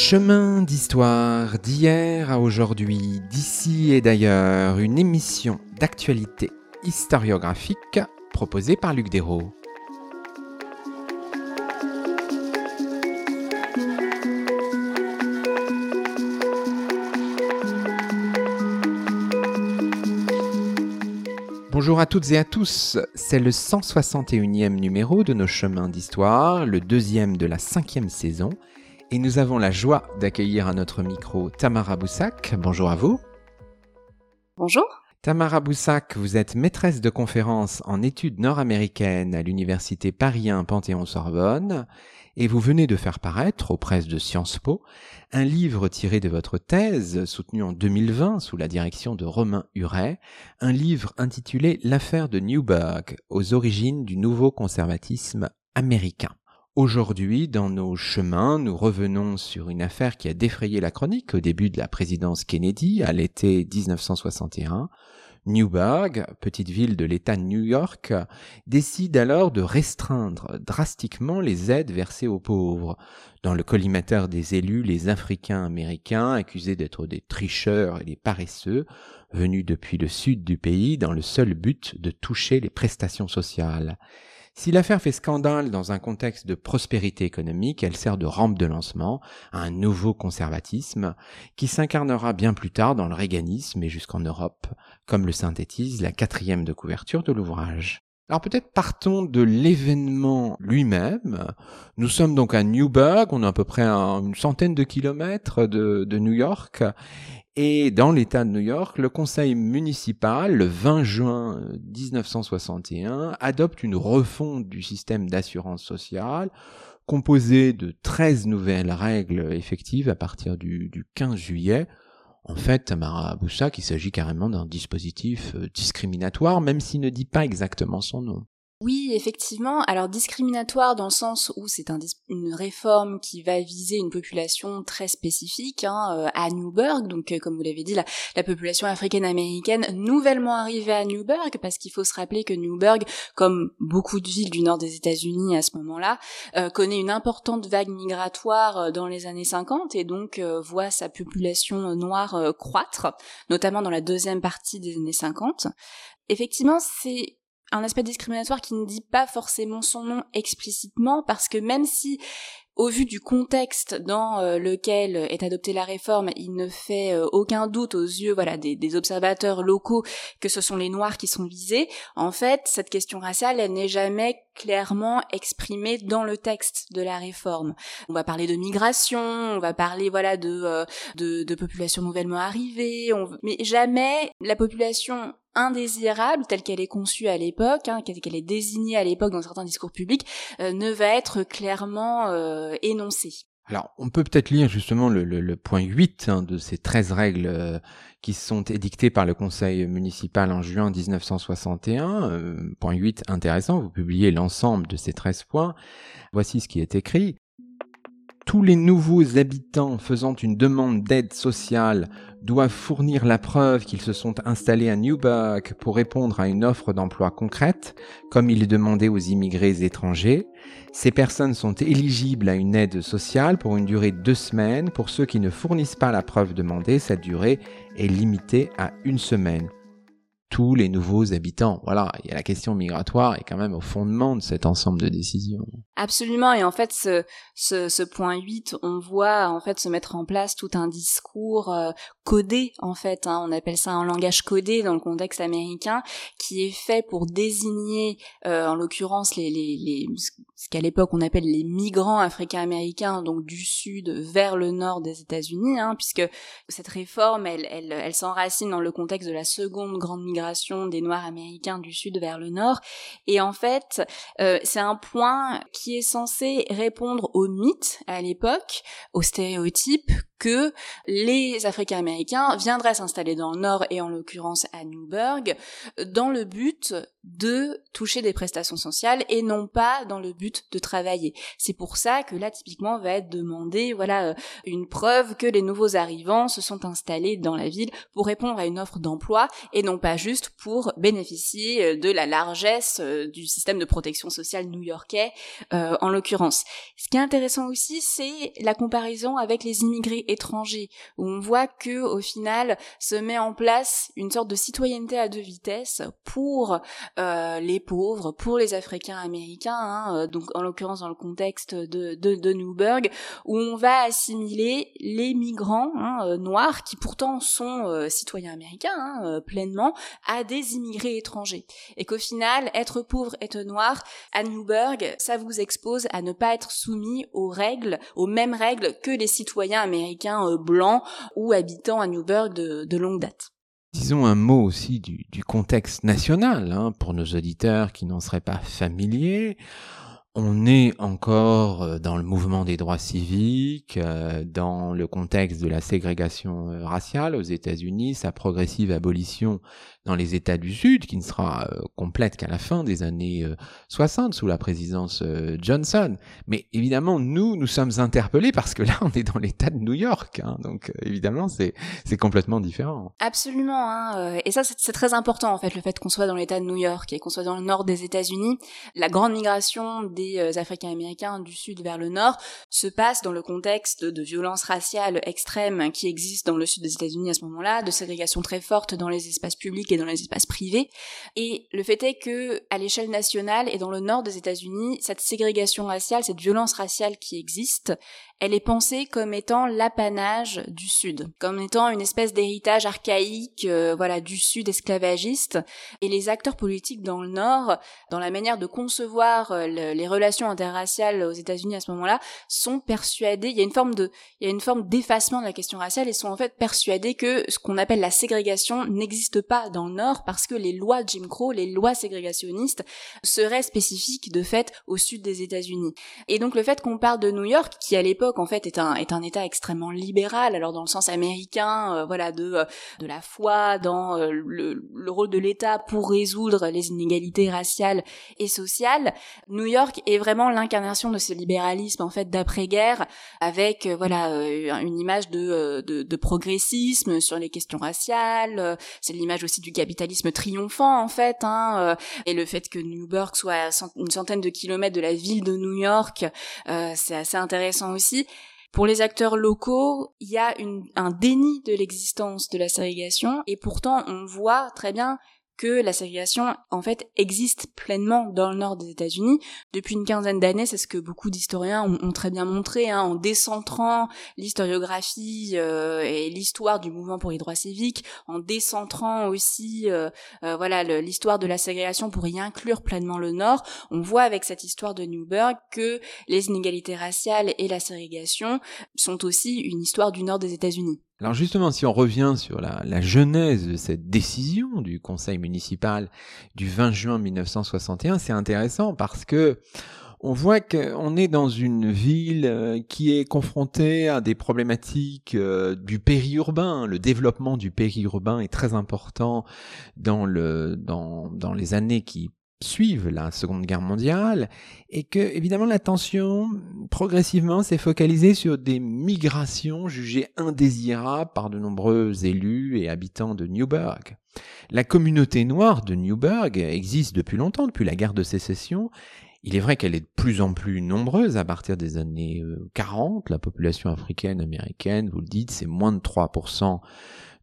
Chemin d'histoire d'hier à aujourd'hui, d'ici et d'ailleurs, une émission d'actualité historiographique proposée par Luc Dérault. Bonjour à toutes et à tous, c'est le 161e numéro de nos chemins d'histoire, le deuxième de la cinquième saison, et nous avons la joie d'accueillir à notre micro Tamara Boussac. Bonjour à vous. Bonjour. Tamara Boussac, vous êtes maîtresse de conférences en études nord-américaines à l'université Paris Panthéon-Sorbonne et vous venez de faire paraître aux presses de Sciences Po un livre tiré de votre thèse soutenu en 2020 sous la direction de Romain Huret, un livre intitulé L'affaire de Newburgh aux origines du nouveau conservatisme américain. Aujourd'hui, dans nos chemins, nous revenons sur une affaire qui a défrayé la chronique au début de la présidence Kennedy à l'été 1961. Newburgh, petite ville de l'État de New York, décide alors de restreindre drastiquement les aides versées aux pauvres. Dans le collimateur des élus, les Africains américains, accusés d'être des tricheurs et des paresseux, venus depuis le sud du pays dans le seul but de toucher les prestations sociales. Si l'affaire fait scandale dans un contexte de prospérité économique, elle sert de rampe de lancement à un nouveau conservatisme qui s'incarnera bien plus tard dans le réganisme et jusqu'en Europe, comme le synthétise la quatrième de couverture de l'ouvrage. Alors peut-être partons de l'événement lui-même. Nous sommes donc à Newburgh, on est à peu près à une centaine de kilomètres de, de New York, et dans l'État de New York, le conseil municipal, le 20 juin 1961, adopte une refonte du système d'assurance sociale composée de 13 nouvelles règles effectives à partir du, 15 juillet. En fait, Tamara Boussac, il s'agit carrément d'un dispositif euh, discriminatoire, même s'il ne dit pas exactement son nom. Oui, effectivement. Alors discriminatoire dans le sens où c'est une réforme qui va viser une population très spécifique hein, euh, à Newburgh. Donc, euh, comme vous l'avez dit, la, la population africaine-américaine nouvellement arrivée à Newburgh, parce qu'il faut se rappeler que Newburgh, comme beaucoup de villes du nord des États-Unis à ce moment-là, euh, connaît une importante vague migratoire dans les années 50 et donc voit sa population noire croître, notamment dans la deuxième partie des années 50. Effectivement, c'est un aspect discriminatoire qui ne dit pas forcément son nom explicitement parce que même si au vu du contexte dans euh, lequel est adoptée la réforme, il ne fait euh, aucun doute aux yeux voilà des, observateurs locaux que ce sont les noirs qui sont visés. En fait, cette question raciale, n'est jamais clairement exprimée dans le texte de la réforme. On va parler de migration, on va parler voilà de euh, de, population nouvellement arrivée, mais jamais la population indésirable telle qu'elle est conçue à l'époque, hein, qu'elle est désignée à l'époque dans certains discours publics, euh, ne va être clairement euh, énoncée. Alors, on peut peut-être lire justement le, le, point 8 hein, de ces 13 règles euh, qui sont édictées par le conseil municipal en juin 1961. point 8 intéressant, vous publiez l'ensemble de ces 13 points. Voici ce qui est écrit tous les nouveaux habitants faisant une demande d'aide sociale doivent fournir la preuve qu'ils se sont installés à Newburgh pour répondre à une offre d'emploi concrète, comme il est demandé aux immigrés étrangers. Ces personnes sont éligibles à une aide sociale pour une durée de deux semaines. Pour ceux qui ne fournissent pas la preuve demandée, cette durée est limitée à une semaine tous les nouveaux habitants. Voilà, il y a la question migratoire est quand même au fondement de cet ensemble de décisions. Absolument, et en fait, ce, ce, ce point 8, on voit en fait se mettre en place tout un discours euh, codé, en fait, hein, on appelle ça un langage codé dans le contexte américain, qui est fait pour désigner, euh, en l'occurrence, les, les, les, ce qu'à l'époque on appelle les migrants africains-américains, donc du sud vers le nord des États-Unis, hein, puisque cette réforme, elle, elle, elle s'enracine dans le contexte de la seconde grande migration des Noirs américains du sud vers le nord. Et en fait, euh, c'est un point qui est censé répondre aux mythes à l'époque, aux stéréotypes que les Africains américains viendraient s'installer dans le Nord et en l'occurrence à Newburgh dans le but de toucher des prestations sociales et non pas dans le but de travailler. C'est pour ça que là typiquement va être demandé voilà euh, une preuve que les nouveaux arrivants se sont installés dans la ville pour répondre à une offre d'emploi et non pas juste pour bénéficier euh, de la largesse euh, du système de protection sociale new-yorkais en l'occurrence. Ce qui est intéressant aussi c'est la comparaison avec les immigrés étrangers où on voit que au final se met en place une sorte de citoyenneté à deux vitesses pour euh, les pauvres, pour les Africains américains, hein, euh, donc en l'occurrence dans le contexte de, de, de, Newburgh, où on va assimiler les migrants hein, euh, noirs, qui pourtant sont citoyens américains hein, pleinement, à des immigrés étrangers. Et qu'au final, être pauvre, être noir, à Newburgh, ça vous expose à ne pas être soumis aux règles, aux mêmes règles que les citoyens américains blancs ou habitants à Newburgh de, longue date. Disons un mot aussi du, contexte national, hein, pour nos auditeurs qui n'en seraient pas familiers. On est encore euh, dans le mouvement des droits civiques, euh, dans le contexte de la ségrégation euh, raciale aux États-Unis, sa progressive abolition dans les États du Sud, qui ne sera euh, complète qu'à la fin des années 60 euh, sous la présidence euh, Johnson. Mais évidemment, nous, nous sommes interpellés parce que là, on est dans l'État de New York. Hein, donc évidemment, c'est complètement différent. Absolument. Hein, et ça, c'est très important en fait, le fait qu'on soit dans l'État de New York et qu'on soit dans le nord des États-Unis. La grande migration des Africains américains du sud vers le nord se passe dans le contexte de violences raciales extrêmes qui existent dans le sud des États-Unis à ce moment-là, de ségrégation très forte dans les espaces publics et dans les espaces privés. Et le fait est que, à l'échelle nationale et dans le nord des États-Unis, cette ségrégation raciale, cette violence raciale qui existe, elle est pensée comme étant l'apanage du Sud, comme étant une espèce d'héritage archaïque, euh, voilà, du Sud esclavagiste. Et les acteurs politiques dans le Nord, dans la manière de concevoir euh, les relations interraciales aux États-Unis à ce moment-là, sont persuadés. Il y a une forme de, il y a une forme d'effacement de la question raciale et sont en fait persuadés que ce qu'on appelle la ségrégation n'existe pas dans le Nord parce que les lois Jim Crow, les lois ségrégationnistes, seraient spécifiques de fait au Sud des États-Unis. Et donc le fait qu'on parle de New York, qui à l'époque en fait est un est un État extrêmement libéral, alors dans le sens américain, euh, voilà de euh, de la foi dans euh, le, le rôle de l'État pour résoudre les inégalités raciales et sociales. New York est vraiment l'incarnation de ce libéralisme en fait d'après-guerre, avec voilà une image de, de, de progressisme sur les questions raciales. C'est l'image aussi du capitalisme triomphant en fait, hein, et le fait que Newburgh soit à une centaine de kilomètres de la ville de New York, c'est assez intéressant aussi. Pour les acteurs locaux, il y a un déni de l'existence de la ségrégation. Et pourtant on voit très bien que la ségrégation en fait existe pleinement dans le nord des États-Unis depuis une quinzaine d'années. C'est ce que beaucoup d'historiens ont, très bien montré hein, en décentrant l'historiographie euh, et l'histoire du mouvement pour les droits civiques, en décentrant aussi euh, euh, voilà l'histoire de la ségrégation pour y inclure pleinement le nord. On voit avec cette histoire de Newburgh que les inégalités raciales et la ségrégation sont aussi une histoire du nord des États-Unis. Alors justement, si on revient sur la, genèse de cette décision du conseil municipal du 20 juin 1961, c'est intéressant parce que on voit qu'on est dans une ville euh, qui est confrontée à des problématiques euh, du périurbain. Le développement du périurbain est très important dans, le, dans les années qui suivent la Seconde Guerre mondiale et que évidemment l'attention progressivement s'est focalisée sur des migrations jugées indésirables par de nombreux élus et habitants de Newburgh. La communauté noire de Newburgh existe depuis longtemps, depuis la guerre de sécession. Il est vrai qu'elle est de plus en plus nombreuse à partir des années 40. Euh, la population africaine américaine, vous le dites, c'est moins de 3%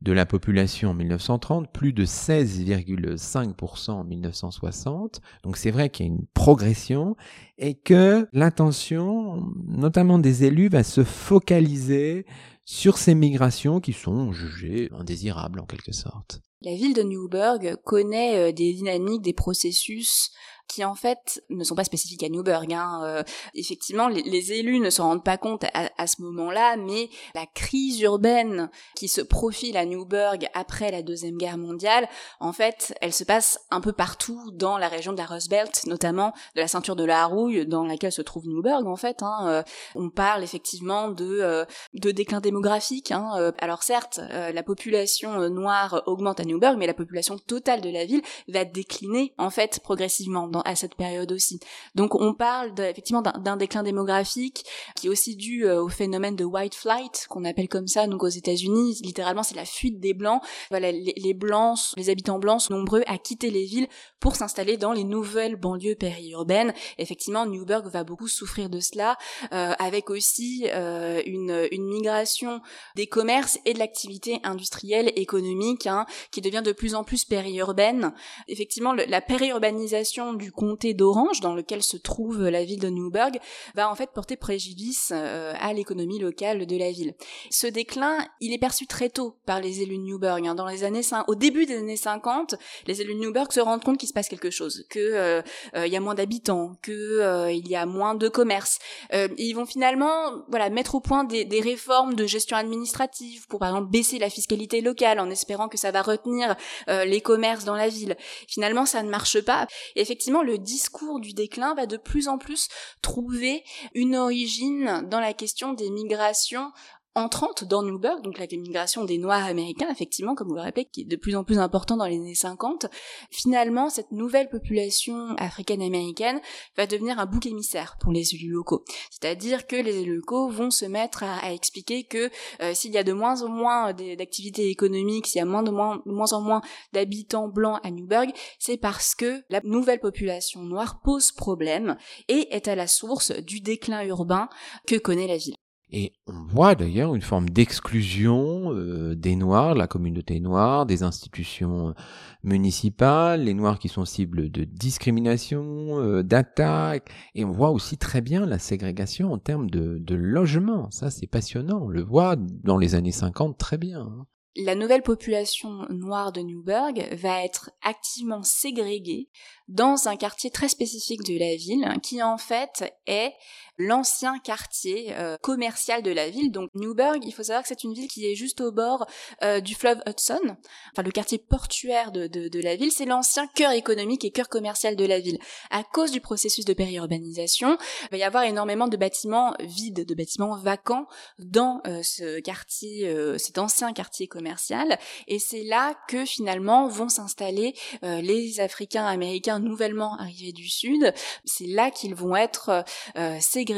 de la population en 1930, plus de 16,5% en 1960. Donc c'est vrai qu'il y a une progression et que l'intention, notamment des élus, va se focaliser sur ces migrations qui sont jugées indésirables en quelque sorte. La ville de Newburgh connaît des dynamiques, des processus qui en fait ne sont pas spécifiques à Newburgh. Hein. Euh, effectivement, les, élus ne se rendent pas compte à, ce moment-là, mais la crise urbaine qui se profile à Newburgh après la deuxième guerre mondiale, en fait, elle se passe un peu partout dans la région de la Rust Belt, notamment de la ceinture de la Harouille, dans laquelle se trouve Newburgh. En fait, hein. Euh, on parle effectivement de euh, de déclin démographique. Hein. Alors certes, la population noire augmente à Newburgh, mais la population totale de la ville va décliner en fait progressivement à cette période aussi. Donc on parle effectivement d'un déclin démographique qui est aussi dû euh, au phénomène de white flight qu'on appelle comme ça donc aux États-Unis. Littéralement c'est la fuite des blancs. Les, blancs, les habitants blancs sont nombreux à quitter les villes pour s'installer dans les nouvelles banlieues périurbaines. Effectivement Newburgh va beaucoup souffrir de cela euh, avec aussi euh, une, une migration des commerces et de l'activité industrielle économique hein, qui devient de plus en plus périurbaine. Effectivement la périurbanisation du du comté d'Orange, dans lequel se trouve la ville de Newburgh, va en fait porter préjudice euh, à l'économie locale de la ville. Ce déclin, il est perçu très tôt par les élus de Newburgh. Hein. Dans les années au début des années 50, les élus de Newburgh se rendent compte qu'il se passe quelque chose, que euh, euh, il y a moins d'habitants, que il y a moins de commerce. ils vont finalement, voilà, mettre au point des, réformes de gestion administrative pour par exemple baisser la fiscalité locale en espérant que ça va retenir les commerces dans la ville. Finalement, ça ne marche pas. Effectivement le discours du déclin va de plus en plus trouver une origine dans la question des migrations entrante dans Newburgh, donc la migration des Noirs américains, effectivement, comme vous le rappelez, qui est de plus en plus important dans les années 50, finalement, cette nouvelle population africaine-américaine va devenir un bouc émissaire pour les élus locaux. C'est-à-dire que les élus locaux vont se mettre à, expliquer que euh, s'il y a de moins en moins d'activités économiques, s'il y a moins, moins, de moins en moins d'habitants blancs à Newburgh, c'est parce que la nouvelle population noire pose problème et est à la source du déclin urbain que connaît la ville. Et on voit d'ailleurs une forme d'exclusion euh, des Noirs, la communauté noire, des institutions euh, municipales, les Noirs qui sont cibles de discrimination, euh, d'attaque, et on voit aussi très bien la ségrégation en termes de, de logement. Ça, c'est passionnant. On le voit dans les années 50 très bien. Hein. La nouvelle population noire de Newburgh va être activement ségrégée dans un quartier très spécifique de la ville, qui en fait est l'ancien quartier euh, commercial de la ville. Donc Newburgh, il faut savoir que c'est une ville qui est juste au bord euh, du fleuve Hudson, enfin le quartier portuaire de la ville, c'est l'ancien cœur économique et cœur commercial de la ville. À cause du processus de périurbanisation, il va y avoir énormément de bâtiments vides, de bâtiments vacants dans euh, ce quartier, cet ancien quartier commercial, et c'est là que finalement vont s'installer les Africains américains nouvellement arrivés du Sud. C'est là qu'ils vont être ségrégés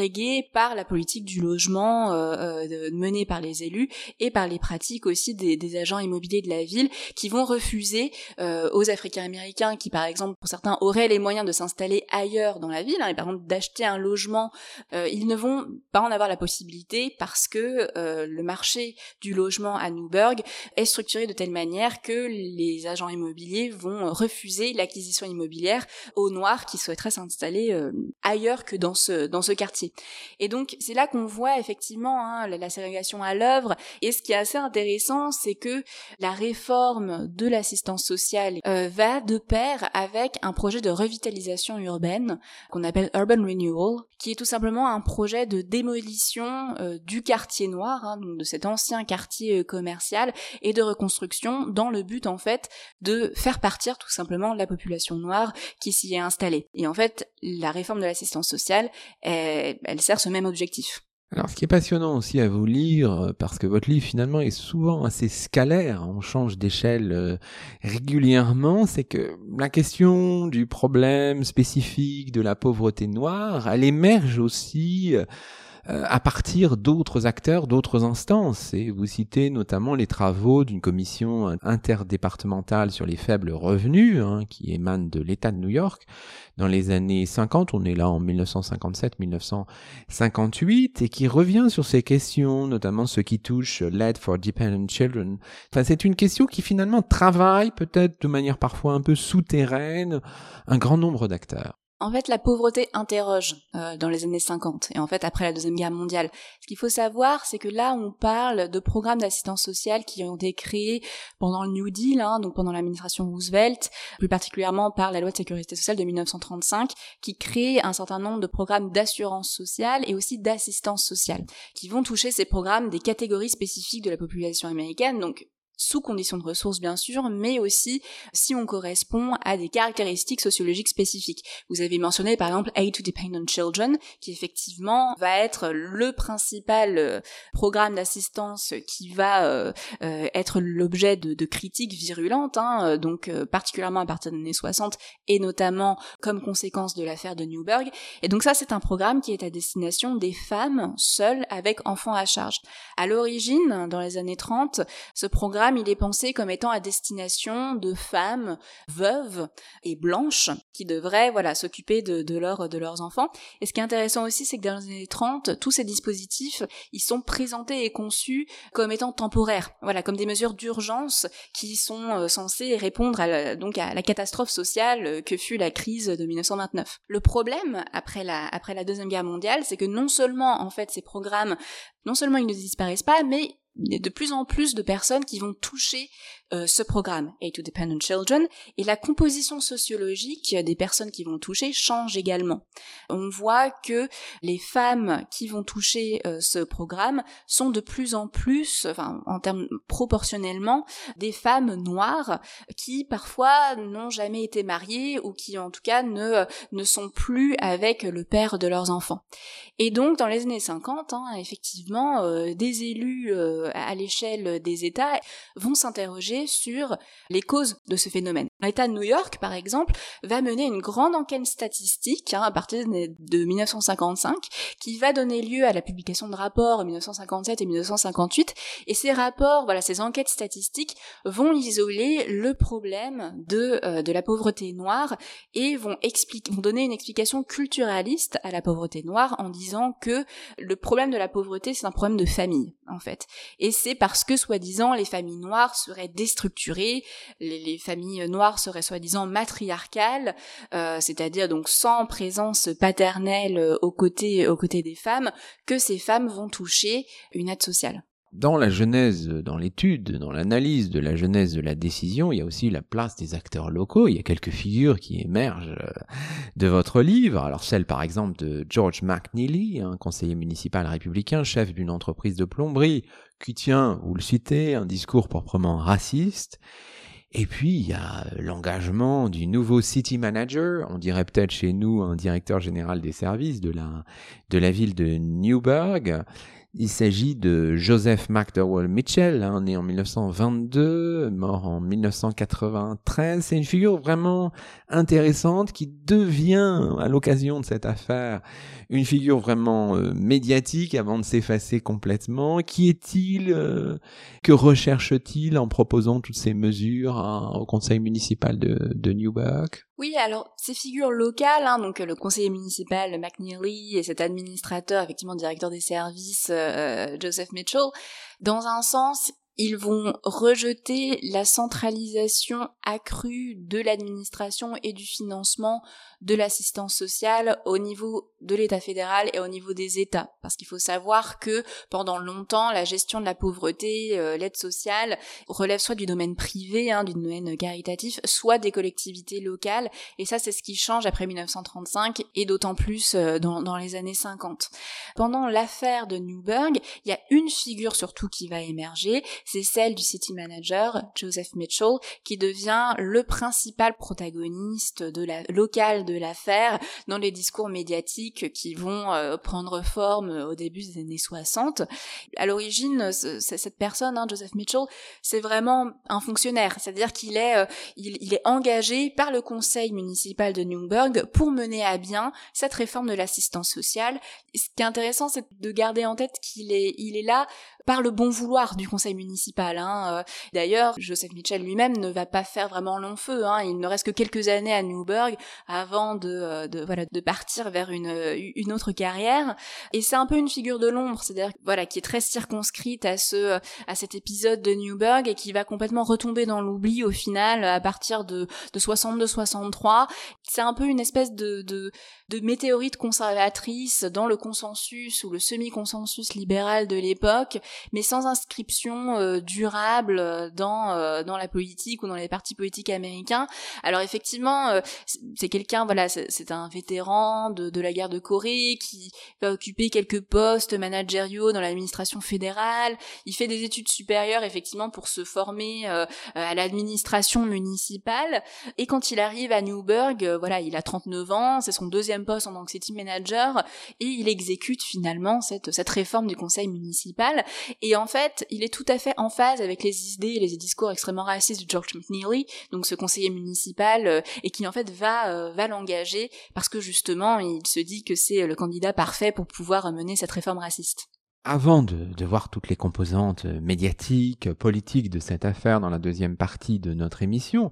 par la politique du logement euh, euh menée par les élus et par les pratiques aussi des, agents immobiliers de la ville qui vont refuser euh, aux Africains américains qui par exemple pour certains auraient les moyens de s'installer ailleurs dans la ville hein, et par exemple d'acheter un logement, euh, ils ne vont pas en avoir la possibilité parce que le marché du logement à Newburgh est structuré de telle manière que les agents immobiliers vont refuser l'acquisition immobilière aux Noirs qui souhaiteraient s'installer ailleurs que dans ce dans ce quartier et donc c'est là qu'on voit effectivement hein, la, ségrégation à l'œuvre. Et ce qui est assez intéressant, c'est que la réforme de l'assistance sociale euh, va de pair avec un projet de revitalisation urbaine qu'on appelle Urban Renewal, qui est tout simplement un projet de démolition euh, du quartier noir, hein, de cet ancien quartier euh, commercial, et de reconstruction dans le but en fait de faire partir tout simplement la population noire qui s'y est installée. Et en fait, la réforme de l'assistance sociale elle sert ce même objectif. Alors, ce qui est passionnant aussi à vous lire, euh, parce que votre livre finalement est souvent assez scalaire, on change d'échelle euh, régulièrement, c'est que la question du problème spécifique de la pauvreté noire, elle émerge aussi euh, à partir d'autres acteurs, d'autres instances. Et vous citez notamment les travaux d'une commission interdépartementale sur les faibles revenus, hein, qui émane de l'État de New York dans les années 50, on est là en 1957-1958, et qui revient sur ces questions, notamment ce qui touche l'aide for dependent children. Enfin, c'est une question qui finalement travaille peut-être de manière parfois un peu souterraine un grand nombre d'acteurs. En fait, la pauvreté interroge euh, dans les années 50 et en fait après la Deuxième Guerre mondiale. Ce qu'il faut savoir, c'est que là, on parle de programmes d'assistance sociale qui ont été créés pendant le New Deal, hein, donc pendant l'administration Roosevelt, plus particulièrement par la loi de sécurité sociale de 1935, qui crée un certain nombre de programmes d'assurance sociale et aussi d'assistance sociale, qui vont toucher ces programmes des catégories spécifiques de la population américaine, donc sous conditions de ressources bien sûr, mais aussi si on correspond à des caractéristiques sociologiques spécifiques. Vous avez mentionné par exemple Aid to Dependent Children, qui effectivement va être le principal euh, programme d'assistance qui va euh, euh, être l'objet de, critiques virulentes, hein, donc particulièrement à partir des années 60 et notamment comme conséquence de l'affaire de Newburgh. Et donc ça c'est un programme qui est à destination des femmes seules avec enfants à charge. À l'origine, dans les années 30, ce programme il est pensé comme étant à destination de femmes veuves et blanches qui devraient voilà s'occuper de, leurs enfants. Et ce qui est intéressant aussi, c'est que dans les années 30, tous ces dispositifs, ils sont présentés et conçus comme étant temporaires, voilà, comme des mesures d'urgence qui sont euh, censées répondre à donc à la catastrophe sociale que fut la crise de 1929. Le problème après la après la deuxième guerre mondiale, c'est que non seulement en fait ces programmes, non seulement ils ne disparaissent pas, mais de plus en plus de personnes qui vont toucher euh, ce programme Aid to Dependent Children et la composition sociologique des personnes qui vont toucher change également. On voit que les femmes qui vont toucher euh, ce programme sont de plus en plus, enfin en termes proportionnellement, des femmes noires qui parfois n'ont jamais été mariées ou qui en tout cas ne ne sont plus avec le père de leurs enfants. Et donc dans les années 50, hein, effectivement, euh, des élus à l'échelle des États vont s'interroger sur les causes de ce phénomène. L'État de New York, par exemple, va mener une grande enquête statistique hein, à partir de 1955 qui va donner lieu à la publication de rapports en 1957 et 1958. Et ces rapports, voilà, ces enquêtes statistiques vont isoler le problème de, euh, de la pauvreté noire et vont, donner une explication culturaliste à la pauvreté noire en disant que le problème de la pauvreté, c'est un problème de famille, en fait. Et c'est parce que, soi-disant, les familles noires seraient déstructurées, les, les familles noires serait soi-disant matriarcal, euh, c'est-à-dire donc sans présence paternelle euh, aux côtés, aux côtés des femmes, que ces femmes vont toucher une aide sociale. Dans la genèse, dans l'étude, dans l'analyse de la genèse de la décision, il y a aussi la place des acteurs locaux. Il y a quelques figures qui émergent euh, de votre livre. Alors celle par exemple de George McNeely, un conseiller municipal républicain, chef d'une entreprise de plomberie, qui tient, vous le citez, un discours proprement raciste. Et puis, il y a l'engagement du nouveau city manager, on dirait peut-être chez nous un directeur général des services de la, de la ville de Newburgh, il s'agit de Joseph McDowell Mitchell, hein, né en 1922, mort en 1993. C'est une figure vraiment intéressante qui devient, à l'occasion de cette affaire, une figure vraiment euh, médiatique avant de s'effacer complètement. Qui est-il euh, Que recherche-t-il en proposant toutes ces mesures au conseil municipal de Newburgh oui, alors ces figures locales, hein, donc le conseiller municipal McNeely et cet administrateur, effectivement directeur des services euh, Joseph Mitchell, dans un sens, ils vont rejeter la centralisation accrue de l'administration et du financement de l'assistance sociale au niveau de l'État fédéral et au niveau des États. Parce qu'il faut savoir que pendant longtemps, la gestion de la pauvreté, euh, l'aide sociale, relève soit du domaine privé, hein, du domaine caritatif, soit des collectivités locales. Et ça, c'est ce qui change après 1935 et d'autant plus euh, dans, dans, les années 50. Pendant l'affaire de Newburgh, il y a une figure surtout qui va émerger, c'est celle du city manager, Joseph Mitchell, qui devient le principal protagoniste de la de l'affaire dans les discours médiatiques qui vont euh, prendre forme au début des années 60. À l'origine, cette personne, hein, Joseph Mitchell, c'est vraiment un fonctionnaire, c'est-à-dire qu'il est, euh, il, est engagé par le conseil municipal de Newburgh pour mener à bien cette réforme de l'assistance sociale. ce qui est intéressant, c'est de garder en tête qu'il est, il est là par le bon vouloir du conseil municipal. Hein. D'ailleurs, Joseph Mitchell lui-même ne va pas faire vraiment long feu. Hein. Il ne reste que quelques années à Newburgh avant de, de voilà de partir vers une, une autre carrière. Et c'est un peu une figure de l'ombre, c'est-à-dire voilà qui est très circonscrite à ce à cet épisode de Newburgh et qui va complètement retomber dans l'oubli au final à partir de de 62-63. C'est un peu une espèce de, de de météorite conservatrice dans le consensus ou le semi-consensus libéral de l'époque, mais sans inscription euh, durable dans euh, dans la politique ou dans les partis politiques américains. Alors effectivement, euh, c'est quelqu'un, voilà, c'est un vétéran de, de la guerre de Corée qui va occuper quelques postes managériaux dans l'administration fédérale. Il fait des études supérieures effectivement pour se former à l'administration municipale. Et quand il arrive à Newburgh, voilà, il a 39 ans, c'est son deuxième poste en tant que city manager et il exécute finalement cette, cette réforme du conseil municipal. Et en fait, il est tout à fait en phase avec les idées et les discours extrêmement racistes de George McNeely, donc ce conseiller municipal, euh, et qui en fait va, euh, va l'engager parce que justement, il se dit que c'est le candidat parfait pour pouvoir mener cette réforme raciste. Avant de, de, voir toutes les composantes médiatiques, politiques de cette affaire dans la deuxième partie de notre émission,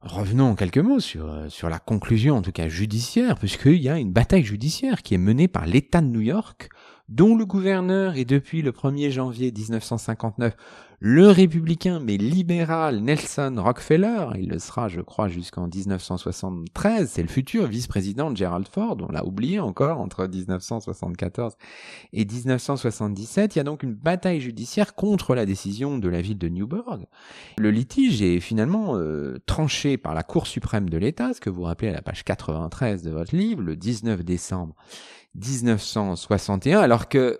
Revenons en quelques mots sur, euh, sur la conclusion, en tout cas judiciaire, puisqu'il y a une bataille judiciaire qui est menée par l'État de New York, dont le gouverneur est depuis le 1er janvier 1959 le républicain mais libéral Nelson Rockefeller, il le sera je crois jusqu'en 1973, c'est le futur vice-président de Gerald Ford, on l'a oublié encore entre 1974 et 1977, il y a donc une bataille judiciaire contre la décision de la ville de Newburgh. Le litige est finalement euh, tranché par la Cour suprême de l'État, ce que vous rappelez à la page 93 de votre livre, le 19 décembre 1961, alors que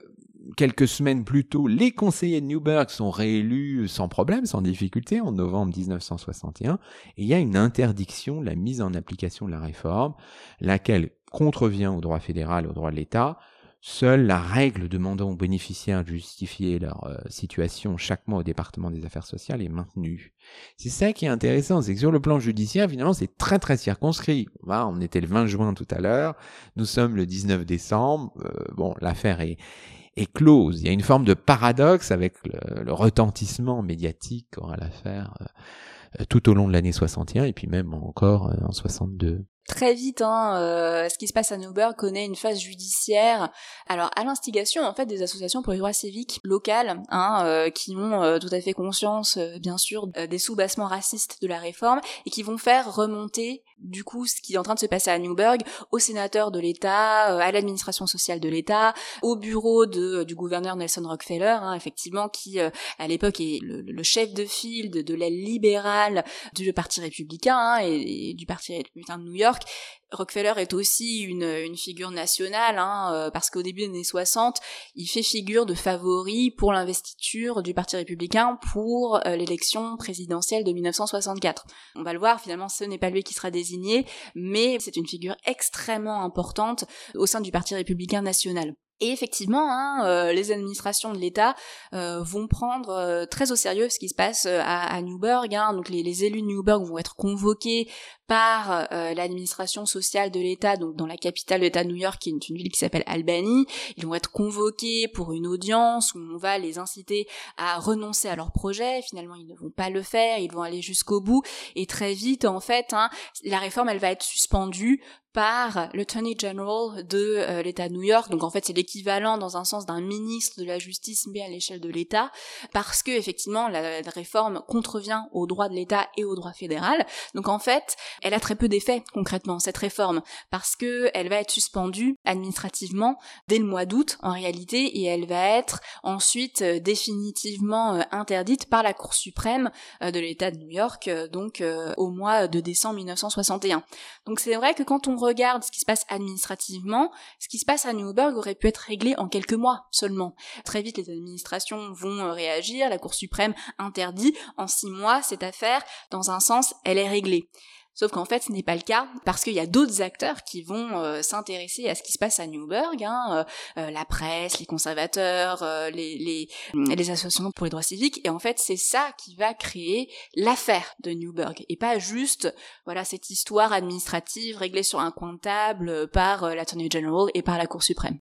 quelques semaines plus tôt, les conseillers de Newburgh sont réélus sans problème, sans difficulté, en novembre 1961, et il y a une interdiction de la mise en application de la réforme, laquelle contrevient au droit fédéral, au droit de l'État. Seule la règle demandant aux bénéficiaires de justifier leur euh, situation chaque mois au département des affaires sociales est maintenue. C'est ça qui est intéressant, c'est que sur le plan judiciaire, finalement, c'est très très circonscrit. On était le 20 juin tout à l'heure, nous sommes le 19 décembre, euh, bon, l'affaire est, est close. Il y a une forme de paradoxe avec le, retentissement médiatique qu'aura l'affaire euh, tout au long de l'année 61 et puis même encore euh, en 62 très vite, hein, euh, ce qui se passe à Newburgh connaît une phase judiciaire. Alors, à l'instigation en fait des associations pour les droits civiques locales, hein, euh, qui ont euh, tout à fait conscience, bien sûr, des soubassements racistes de la réforme et qui vont faire remonter du coup ce qui est en train de se passer à Newburgh aux sénateurs de l'État, à l'administration sociale de l'État, au bureau de, du gouverneur Nelson Rockefeller, hein, effectivement, qui à l'époque est le, chef de file de, l'aile libérale du Parti républicain hein, et du Parti républicain de New York Rockefeller est aussi une, figure nationale, hein, euh, parce qu'au début des années 60, il fait figure de favori pour l'investiture du Parti républicain pour euh, l'élection présidentielle de 1964. On va le voir, finalement, ce n'est pas lui qui sera désigné, mais c'est une figure extrêmement importante au sein du Parti républicain national. Et effectivement, hein, euh, les administrations de l'État euh, vont prendre euh, très au sérieux ce qui se passe à, à Newburgh. Hein. Donc les, les, élus de Newburgh vont être convoqués par l'administration sociale de l'État, donc dans la capitale de l'État de New York, qui est une, ville qui s'appelle Albany. Ils vont être convoqués pour une audience où on va les inciter à renoncer à leur projet. Finalement, ils ne vont pas le faire, ils vont aller jusqu'au bout. Et très vite, en fait, hein, la réforme, elle va être suspendue par le Attorney General de euh, l'État de New York. Donc en fait, c'est l'équivalent dans un sens d'un ministre de la justice mais à l'échelle de l'État parce que effectivement la, réforme contrevient aux droits de l'État et au droit fédéral. Donc en fait, elle a très peu d'effet concrètement cette réforme parce que elle va être suspendue administrativement dès le mois d'août en réalité et elle va être ensuite euh, définitivement euh, interdite par la Cour suprême de l'État de New York donc au mois de décembre 1961. Donc c'est vrai que quand on regarde ce qui se passe administrativement, ce qui se passe à Newburgh aurait pu être réglé en quelques mois seulement. Très vite, les administrations vont euh, réagir, la Cour suprême interdit, en six mois, cette affaire, dans un sens, elle est réglée. Sauf qu'en fait, ce n'est pas le cas parce qu'il y a d'autres acteurs qui vont euh, s'intéresser à ce qui se passe à Newburgh, hein, euh, euh, la presse, les conservateurs, les, les, les, associations pour les droits civiques. Et en fait, c'est ça qui va créer l'affaire de Newburgh et pas juste voilà cette histoire administrative réglée sur un coin de table par l'Attorney General et par la Cour suprême.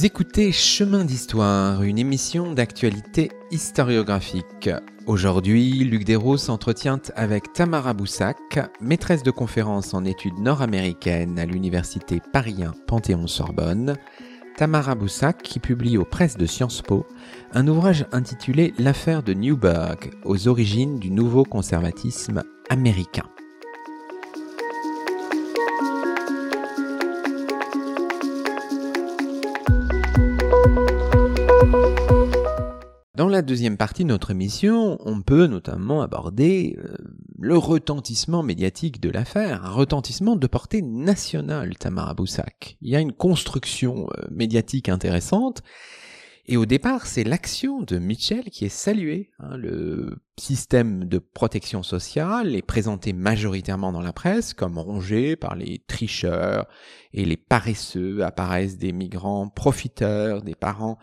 Vous écoutez Chemin d'Histoire, une émission d'actualité historiographique. Aujourd'hui, Luc Desros s'entretient avec Tamara Boussac, maîtresse de conférences en études nord-américaines à l'université Paris Panthéon-Sorbonne. Tamara Boussac qui publie aux presses de Sciences Po un ouvrage intitulé L'affaire de Newburgh, aux origines du nouveau conservatisme américain. La deuxième partie de notre émission, on peut notamment aborder euh, le retentissement médiatique de l'affaire, un retentissement de portée nationale, Tamara Boussac. Il y a une construction euh, médiatique intéressante, et au départ, c'est l'action de Mitchell qui est saluée. Hein. le système de protection sociale est présenté majoritairement dans la presse comme rongé par les tricheurs et les paresseux, apparaissent des migrants profiteurs, des parents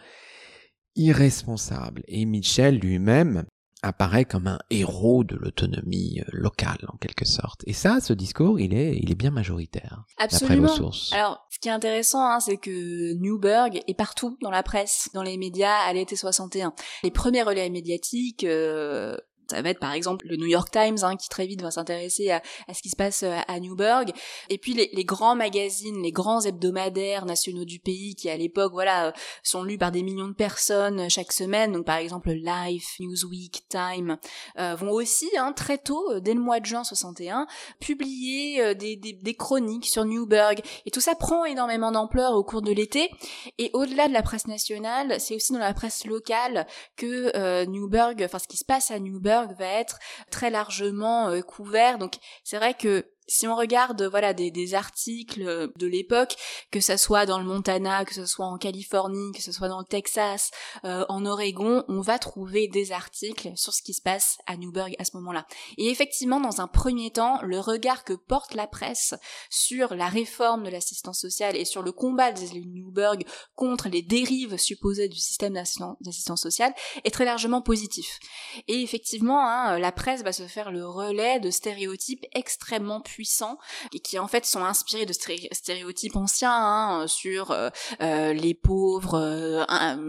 irresponsable. Et Michel lui-même apparaît comme un héros de l'autonomie euh, locale en quelque sorte. Et ça, ce discours, il est, il est bien majoritaire. Absolument. Alors, ce qui est intéressant, hein, c'est que Newberg est partout dans la presse, dans les médias à l'été 61. Les premiers relais médiatiques euh, ça va être par exemple le New York Times hein, qui très vite va s'intéresser à, ce qui se passe euh, à Newburgh. Et puis les, grands magazines, les grands hebdomadaires nationaux du pays qui à l'époque voilà euh, sont lus par des millions de personnes euh, chaque semaine. Donc par exemple Life, Newsweek, Time vont aussi hein, très tôt, dès le mois de juin 61, publier des, des, chroniques sur Newburgh. Et tout ça prend énormément d'ampleur au cours de l'été. Et au-delà de la presse nationale, c'est aussi dans la presse locale que Newburgh, enfin ce qui se passe à Newburgh va être très largement euh, couvert. Donc c'est vrai que si on regarde voilà des, des articles de l'époque, que ça soit dans le Montana, que ce soit en Californie, que ce soit dans le Texas, euh, en Oregon, on va trouver des articles sur ce qui se passe à Newburgh à ce moment-là. Et effectivement, dans un premier temps, le regard que porte la presse sur la réforme de l'assistance sociale et sur le combat de Newburgh contre les dérives supposées du système d'assistance sociale est très largement positif. Et effectivement, hein, la presse va se faire le relais de stéréotypes extrêmement puissants puissants et qui en fait sont inspirés de stéréotypes anciens hein, sur euh, euh, les pauvres euh,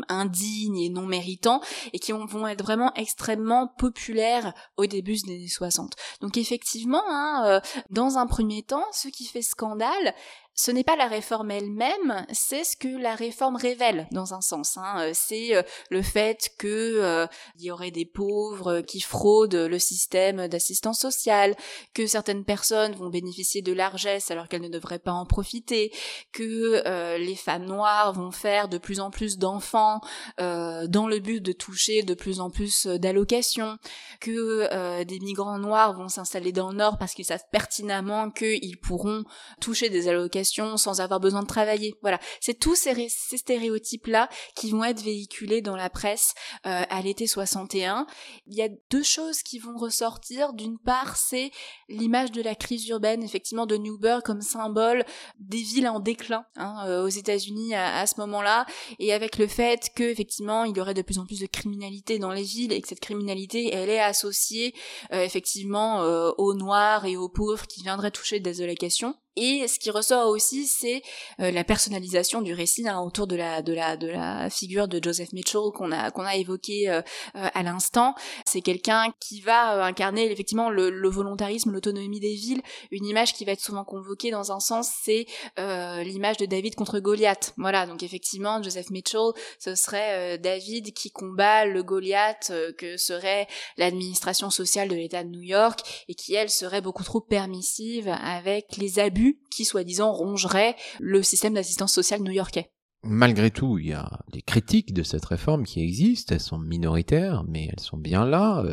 indignes et non méritants et qui vont être vraiment extrêmement populaires au début des années 60. Donc effectivement, hein, dans un premier temps, ce qui fait scandale, ce n'est pas la réforme elle-même, c'est ce que la réforme révèle dans un sens. Hein. Euh, c'est euh, le fait que euh, il y aurait des pauvres qui fraudent le système d'assistance sociale, que certaines personnes vont bénéficier de largesse alors qu'elles ne devraient pas en profiter, que les femmes noires vont faire de plus en plus d'enfants dans le but de toucher de plus en plus d'allocations, que des migrants noirs vont s'installer dans le nord parce qu'ils savent pertinemment qu'ils pourront toucher des allocations sans avoir besoin de travailler. Voilà, c'est tous ces, stéréotypes-là qui vont être véhiculés dans la presse euh, à l'été 61. Il y a deux choses qui vont ressortir. D'une part, c'est l'image de la crise urbaine, effectivement, de Newburgh comme symbole des villes en déclin hein, euh, aux États-Unis à, ce moment-là, et avec le fait que effectivement il y aurait de plus en plus de criminalité dans les villes et que cette criminalité elle est associée euh, effectivement aux noirs et aux pauvres qui viendraient toucher des allocations. Et ce qui ressort aussi, c'est euh, la personnalisation du récit hein, autour de la figure de Joseph Mitchell qu'on a qu'on a évoqué euh, euh, à l'instant. C'est quelqu'un qui va incarner effectivement le, le volontarisme, l'autonomie des villes. Une image qui va être souvent convoquée dans un sens, c'est l'image de David contre Goliath. Voilà, donc effectivement, Joseph Mitchell, ce serait David qui combat le Goliath que serait l'administration sociale de l'État de New York et qui elle serait beaucoup trop permissive avec les abus qui, soi-disant, rongerait le système d'assistance sociale new-yorkais. Malgré tout, il y a des critiques de cette réforme qui existent, elles sont minoritaires, mais elles sont bien là.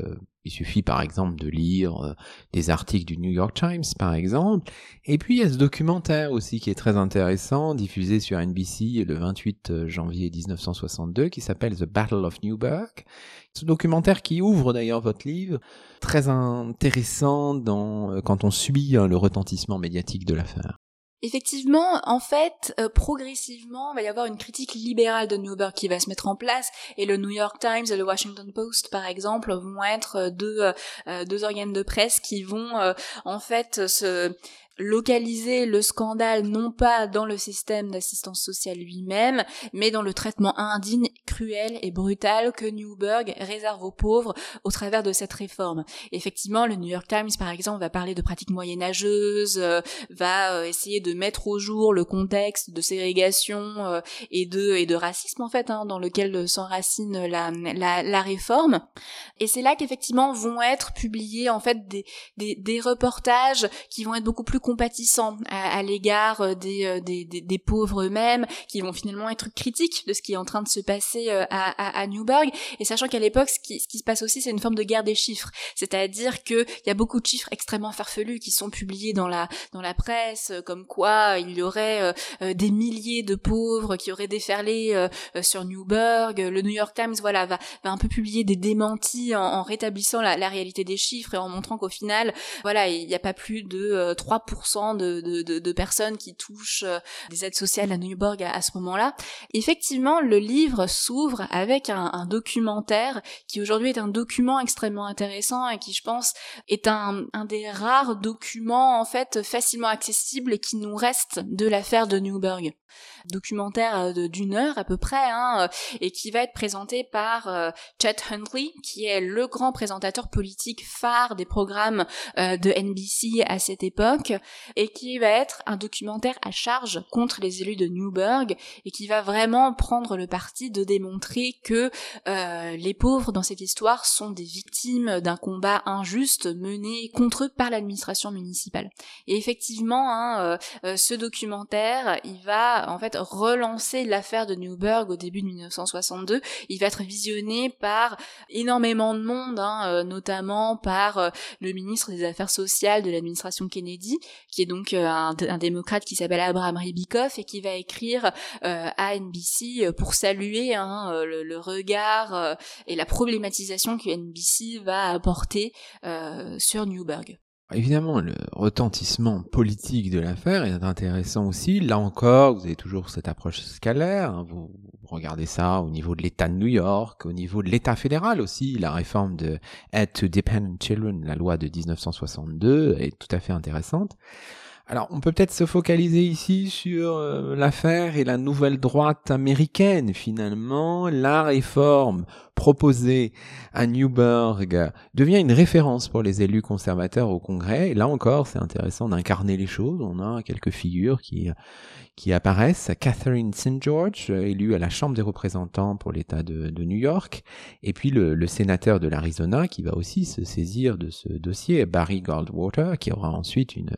Euh, il suffit par exemple de lire euh, des articles du New York Times, par exemple. Et puis il y a ce documentaire aussi qui est très intéressant, diffusé sur NBC le 28 euh, janvier 1962, qui s'appelle The Battle of Newburgh. Ce documentaire qui ouvre d'ailleurs votre livre, très intéressant dans, quand on subit hein, le retentissement médiatique de l'affaire. Effectivement, en fait, euh, progressivement, il va y avoir une critique libérale de Newberg qui va se mettre en place, et le New York Times et le Washington Post, par exemple, vont être deux, euh, deux organes de presse qui vont, euh, en fait, se localiser le scandale non pas dans le système d'assistance sociale lui-même, mais dans le traitement indigne, cruel et brutal que Newberg réserve aux pauvres au travers de cette réforme. effectivement, le New York Times, par exemple, va parler de pratiques moyenâgeuses, euh, va euh, essayer de mettre au jour le contexte de ségrégation euh, et de et de racisme en fait, hein, dans lequel s'enracine la, la, la réforme. Et c'est là qu'effectivement vont être publiés en fait des, des, des reportages qui vont être beaucoup plus compatissants à, l'égard euh, des, des, des, des, pauvres eux-mêmes, qui vont finalement être critiques de ce qui est en train de se passer euh, à, à, à Newburgh. Et sachant qu'à l'époque, ce qui, ce qui se passe aussi, c'est une forme de guerre des chiffres. C'est-à-dire qu'il y a beaucoup de chiffres extrêmement farfelus qui sont publiés dans la, dans la presse, euh, comme quoi il y aurait des milliers de pauvres qui auraient déferlé sur Newburgh. Le New York Times, voilà, va, va un peu publier des démentis en, rétablissant la, réalité des chiffres et en montrant qu'au final, voilà, il n'y a pas plus de 3% de, personnes qui touchent euh, des aides sociales à New York à, ce moment-là. Effectivement, le livre s'ouvre avec un, documentaire qui aujourd'hui est un document extrêmement intéressant et qui, je pense, est un, des rares documents en fait facilement accessibles qui nous reste de l'affaire de Newburgh documentaire euh, d'une heure à peu près, hein, euh, et qui va être présenté par euh, Chet Huntley, qui est le grand présentateur politique phare des programmes de NBC à cette époque, et qui va être un documentaire à charge contre les élus de Newburgh, et qui va vraiment prendre le parti de démontrer que les pauvres dans cette histoire sont des victimes d'un combat injuste mené contre eux par l'administration municipale. Et effectivement, hein, ce documentaire, il va en fait relancer l'affaire de Newburgh au début de 1962. Il va être visionné par énormément de monde, hein, euh, notamment par euh, le ministre des Affaires sociales de l'administration Kennedy, qui est donc euh, un, démocrate qui s'appelle Abraham Ribikoff et qui va écrire à NBC pour saluer hein, le, regard et la problématisation que NBC va apporter sur Newburgh. Évidemment, le retentissement politique de l'affaire est intéressant aussi. Là encore, vous avez toujours cette approche scalaire. Hein. Regardez ça au niveau de l'État de New York, au niveau de l'État fédéral aussi. La réforme de Aid to Dependent Children, la loi de 1962, est tout à fait intéressante. Alors, on peut peut-être se focaliser ici sur euh, l'affaire et la nouvelle droite américaine, finalement. La réforme proposée à Newburgh devient une référence pour les élus conservateurs au Congrès. Et là encore, c'est intéressant d'incarner les choses. On a quelques figures qui, qui apparaissent. Catherine St. George, élue à la Chambre des représentants pour l'État de, New York. Et puis le, le sénateur de l'Arizona qui va aussi se saisir de ce dossier, Barry Goldwater, qui aura ensuite une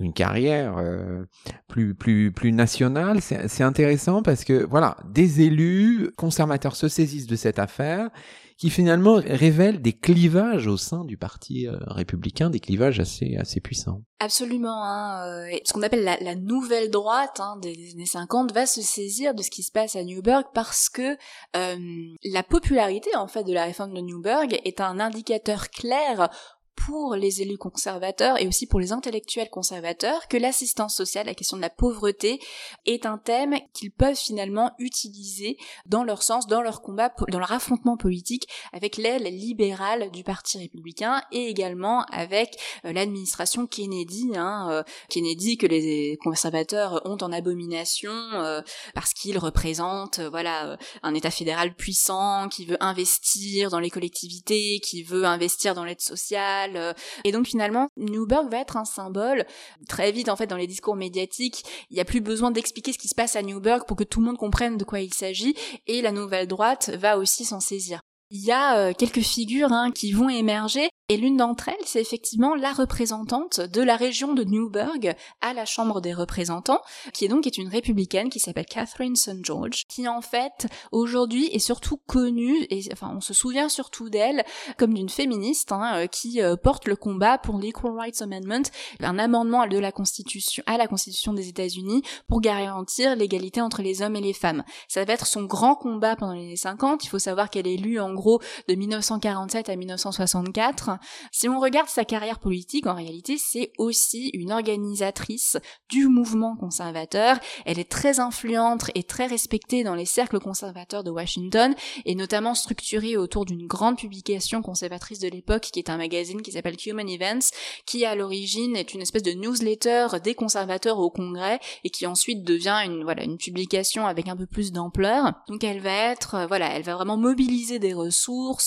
une carrière euh, plus plus plus nationale. C'est intéressant parce que voilà, des élus conservateurs se saisissent de cette affaire qui finalement révèle des clivages au sein du parti euh, républicain, des clivages assez assez puissants. Absolument. Hein, euh, ce qu'on appelle la, nouvelle droite hein, des années 50 va se saisir de ce qui se passe à Newburgh parce que la popularité en fait de la réforme de Newburgh est un indicateur clair pour les élus conservateurs et aussi pour les intellectuels conservateurs que l'assistance sociale, la question de la pauvreté, est un thème qu'ils peuvent finalement utiliser dans leur sens, dans leur combat, dans leur affrontement politique avec l'aile libérale du Parti républicain et également avec euh, l'administration Kennedy, hein, euh, Kennedy que les conservateurs ont en abomination euh, parce qu'il représente voilà un État fédéral puissant qui veut investir dans les collectivités, qui veut investir dans l'aide sociale euh, et donc finalement, Newburgh va être un symbole. Très vite, en fait, dans les discours médiatiques, il n'y a plus besoin d'expliquer ce qui se passe à Newburgh pour que tout le monde comprenne de quoi il s'agit. Et la nouvelle droite va aussi s'en saisir il y a euh, quelques figures hein, qui vont émerger et l'une d'entre elles, c'est effectivement la représentante de la région de Newburgh à la Chambre des représentants, qui est donc est une républicaine qui s'appelle Catherine St. George, qui en fait aujourd'hui est surtout connue, et enfin on se souvient surtout d'elle comme d'une féministe hein, euh, qui euh, porte le combat pour l'Equal Rights Amendment, un amendement de la Constitution à la Constitution des États-Unis pour garantir l'égalité entre les hommes et les femmes. Ça va être son grand combat pendant les années 50. Il faut savoir qu'elle est élue en gros de 1947 à 1964. Si on regarde sa carrière politique, en réalité, c'est aussi une organisatrice du mouvement conservateur. Elle est très influente et très respectée dans les cercles conservateurs de Washington, et notamment structurée autour d'une grande publication conservatrice de l'époque, qui est un magazine qui s'appelle Human Events, qui à l'origine est une espèce de newsletter des conservateurs au Congrès, et qui ensuite devient une, voilà, une publication avec un peu plus d'ampleur. Donc elle va être, euh, voilà, elle va vraiment mobiliser des ressources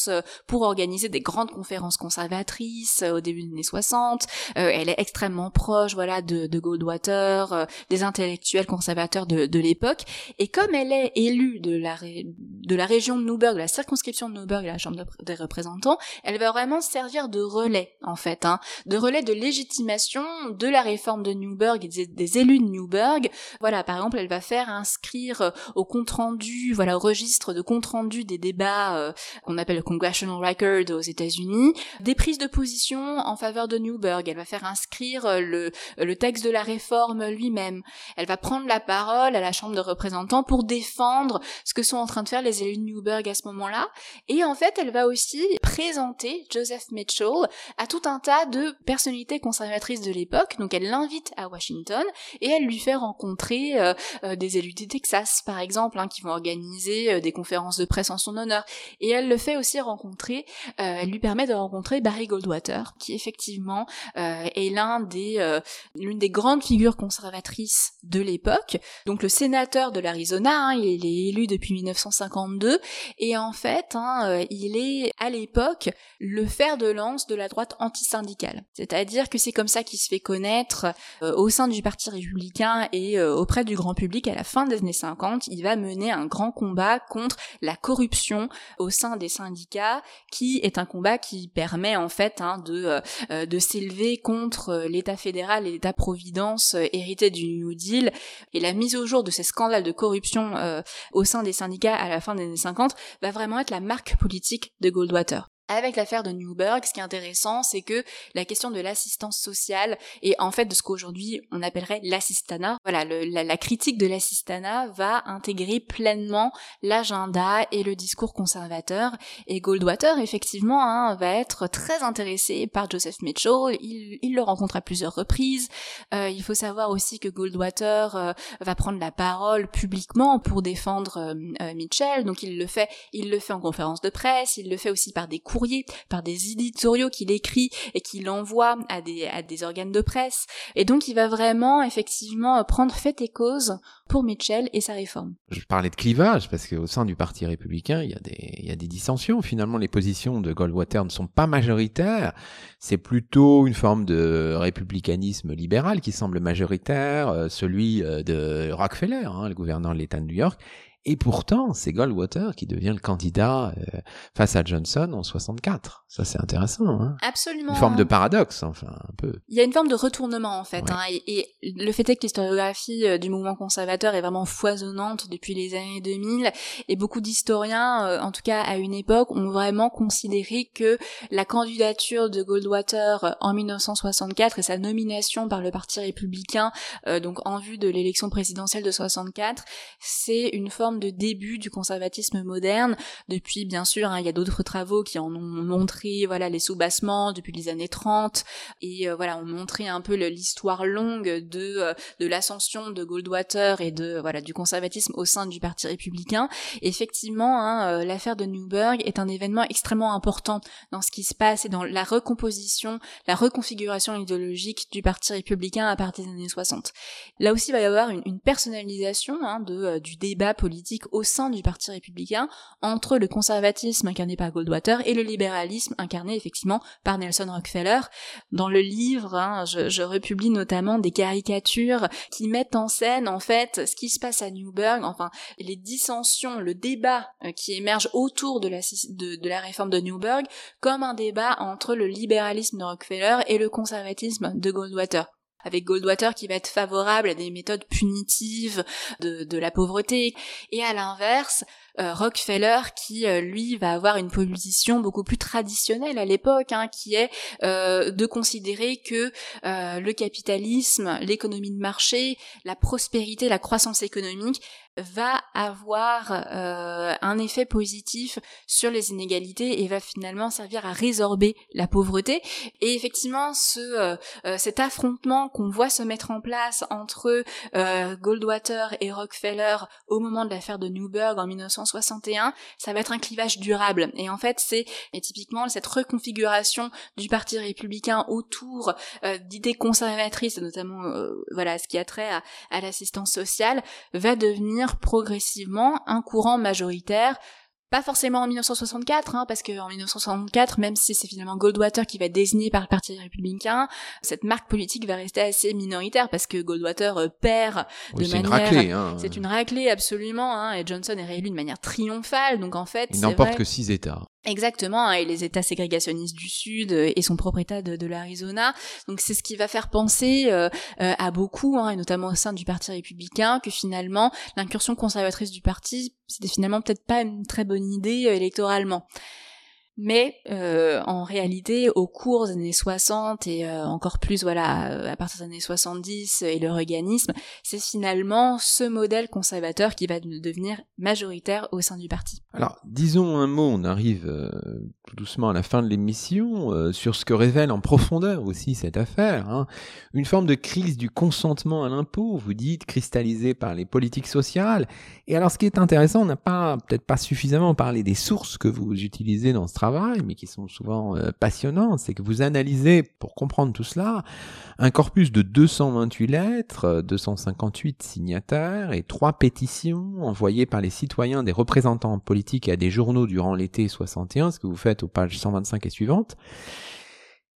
euh, pour organiser des grandes conférences conservatrices euh, au début des années 60. elle est extrêmement proche, voilà, de, de Goldwater, des intellectuels conservateurs de, de l'époque. Et comme elle est élue de la, de la région de Newburgh, de la circonscription de Newburgh, la Chambre des représentants, elle va vraiment servir de relais, en fait, hein, de relais de légitimation de la réforme de Newburgh et des, des élus de Newburgh. Voilà, par exemple, elle va faire inscrire au compte rendu, voilà, au registre de compte rendu des débats euh, qu'on appelle le Congressional Record aux États-Unis, des prises de position en faveur de Newburgh. Elle va faire inscrire euh, le, le texte de la réforme lui-même. Elle va prendre la parole à la Chambre de représentants pour défendre ce que sont en train de faire les élus de Newburgh à ce moment-là. Et en fait, elle va aussi présenter Joseph Mitchell à tout un tas de personnalités conservatrices de l'époque. Donc elle l'invite à Washington et elle lui fait rencontrer euh, des élus du Texas, par exemple, hein, qui vont organiser euh, des conférences de presse en son honneur. Elle le fait aussi rencontrer, euh, elle lui permet de rencontrer Barry Goldwater, qui effectivement euh, est l'un des, l'une des grandes figures conservatrices de l'époque. Donc le sénateur de l'Arizona, hein, il est élu depuis 1952, et en fait, hein, il est à l'époque le fer de lance de la droite antisyndicale. C'est-à-dire que c'est comme ça qu'il se fait connaître au sein du Parti républicain et auprès du grand public à la fin des années 50. Il va mener un grand combat contre la corruption au sein des syndicats, qui est un combat qui permet en fait hein, de, euh, euh, de s'élever contre euh, l'État fédéral et l'État-providence hérité du New Deal. Et la mise au jour de ces scandales de corruption au sein des syndicats à la fin des années 50 va vraiment être la marque politique de Goldwater. Avec l'affaire de Newberg, ce qui est intéressant, c'est que la question de l'assistance sociale et en fait de ce qu'aujourd'hui on appellerait l'assistanat, voilà, la, critique de l'assistanat va intégrer pleinement l'agenda et le discours conservateur. Et Goldwater, effectivement, hein, va être très intéressé par Joseph Mitchell. Il, le rencontre à plusieurs reprises. Euh, il faut savoir aussi que Goldwater euh, va prendre la parole publiquement pour défendre euh, Mitchell. Donc il le fait, il le fait en conférence de presse. Il le fait aussi par des cours par des éditoriaux qu'il écrit et qu'il envoie à des, organes de presse. Et donc il va vraiment effectivement prendre fait et cause pour Mitchell et sa réforme. Je parlais de clivage parce qu'au sein du Parti républicain, il y, a des, il y a des dissensions. Finalement, les positions de Goldwater ne sont pas majoritaires. C'est plutôt une forme de républicanisme libéral qui semble majoritaire, euh, celui euh, de Rockefeller, hein, le gouverneur de l'État de New York, et pourtant, c'est Goldwater qui devient le candidat euh, face à Johnson en 64. Ça, c'est intéressant. Hein Absolument. Une forme de paradoxe, enfin, un peu. Il y a une forme de retournement, en fait. Hein, et, le fait est que l'historiographie euh, du mouvement conservateur est vraiment foisonnante depuis les années 2000. Et beaucoup d'historiens, euh, en tout cas à une époque, ont vraiment considéré que la candidature de Goldwater en 1964 et sa nomination par le Parti républicain, donc en vue de l'élection présidentielle de 64, c'est une forme de début du conservatisme moderne. Depuis, bien sûr, hein, il y a d'autres travaux qui en ont montré, voilà, les soubassements depuis les années 30 et euh, voilà, ont montré un peu l'histoire longue de euh, de l'ascension de Goldwater et de voilà du conservatisme au sein du Parti républicain. effectivement, hein, euh, l'affaire de Newburgh est un événement extrêmement important dans ce qui se passe et dans la recomposition, la reconfiguration idéologique du Parti républicain à partir des années 60. Là aussi, il va y avoir une, personnalisation hein, de du débat politique au sein du Parti républicain entre le conservatisme incarné par Goldwater et le libéralisme incarné effectivement par Nelson Rockefeller. Dans le livre, hein, je, republie notamment des caricatures qui mettent en scène en fait ce qui se passe à Newburgh, enfin les dissensions, le débat euh, qui émerge autour de la, de la réforme de Newburgh comme un débat entre le libéralisme de Rockefeller et le conservatisme de Goldwater avec Goldwater qui va être favorable à des méthodes punitives de, de la pauvreté, et à l'inverse, euh, Rockefeller qui euh, lui va avoir une position beaucoup plus traditionnelle à l'époque, hein, qui est euh, de considérer que le capitalisme, l'économie de marché, la prospérité, la croissance économique va avoir euh, un effet positif sur les inégalités et va finalement servir à résorber la pauvreté. Et effectivement, ce euh, euh, cet affrontement qu'on voit se mettre en place entre Goldwater et Rockefeller au moment de l'affaire de Newburgh en 1961, ça va être un clivage durable. Et en fait, c'est typiquement cette reconfiguration du Parti républicain autour d'idées conservatrices, notamment voilà ce qui a trait à, à l'assistance sociale, va devenir progressivement un courant majoritaire pas forcément en 1964, hein, parce qu'en 1964, même si c'est finalement Goldwater qui va être désigné par le Parti républicain, cette marque politique va rester assez minoritaire parce que Goldwater euh, perd de manière. C'est une raclée. Hein. C'est une raclée absolument, hein, et Johnson est réélu de manière triomphale. Donc en fait, il n'emporte que six États. Exactement, hein, et les États ségrégationnistes du Sud euh, et son propre État de, l'Arizona. Donc c'est ce qui va faire penser euh, euh, à beaucoup, hein, et notamment au sein du Parti républicain, que finalement l'incursion conservatrice du parti, c'était finalement peut-être pas une très bonne idée électoralement. Mais euh, en réalité, au cours des années 60 et euh, encore plus voilà euh, à partir des années 70 et le reganisme, c'est finalement ce modèle conservateur qui va devenir majoritaire au sein du parti. Alors, disons un mot, on arrive tout doucement à la fin de l'émission sur ce que révèle en profondeur aussi cette affaire. Hein. Une forme de crise du consentement à l'impôt, vous dites, cristallisée par les politiques sociales. Et alors, ce qui est intéressant, on n'a pas peut-être pas suffisamment parlé des sources que vous utilisez dans ce travail mais qui sont souvent euh, passionnantes, c'est que vous analysez, pour comprendre tout cela, un corpus de 228 lettres, 258 signataires et trois pétitions envoyées par les citoyens des représentants politiques à des journaux durant l'été 61, ce que vous faites aux pages 125 et suivantes.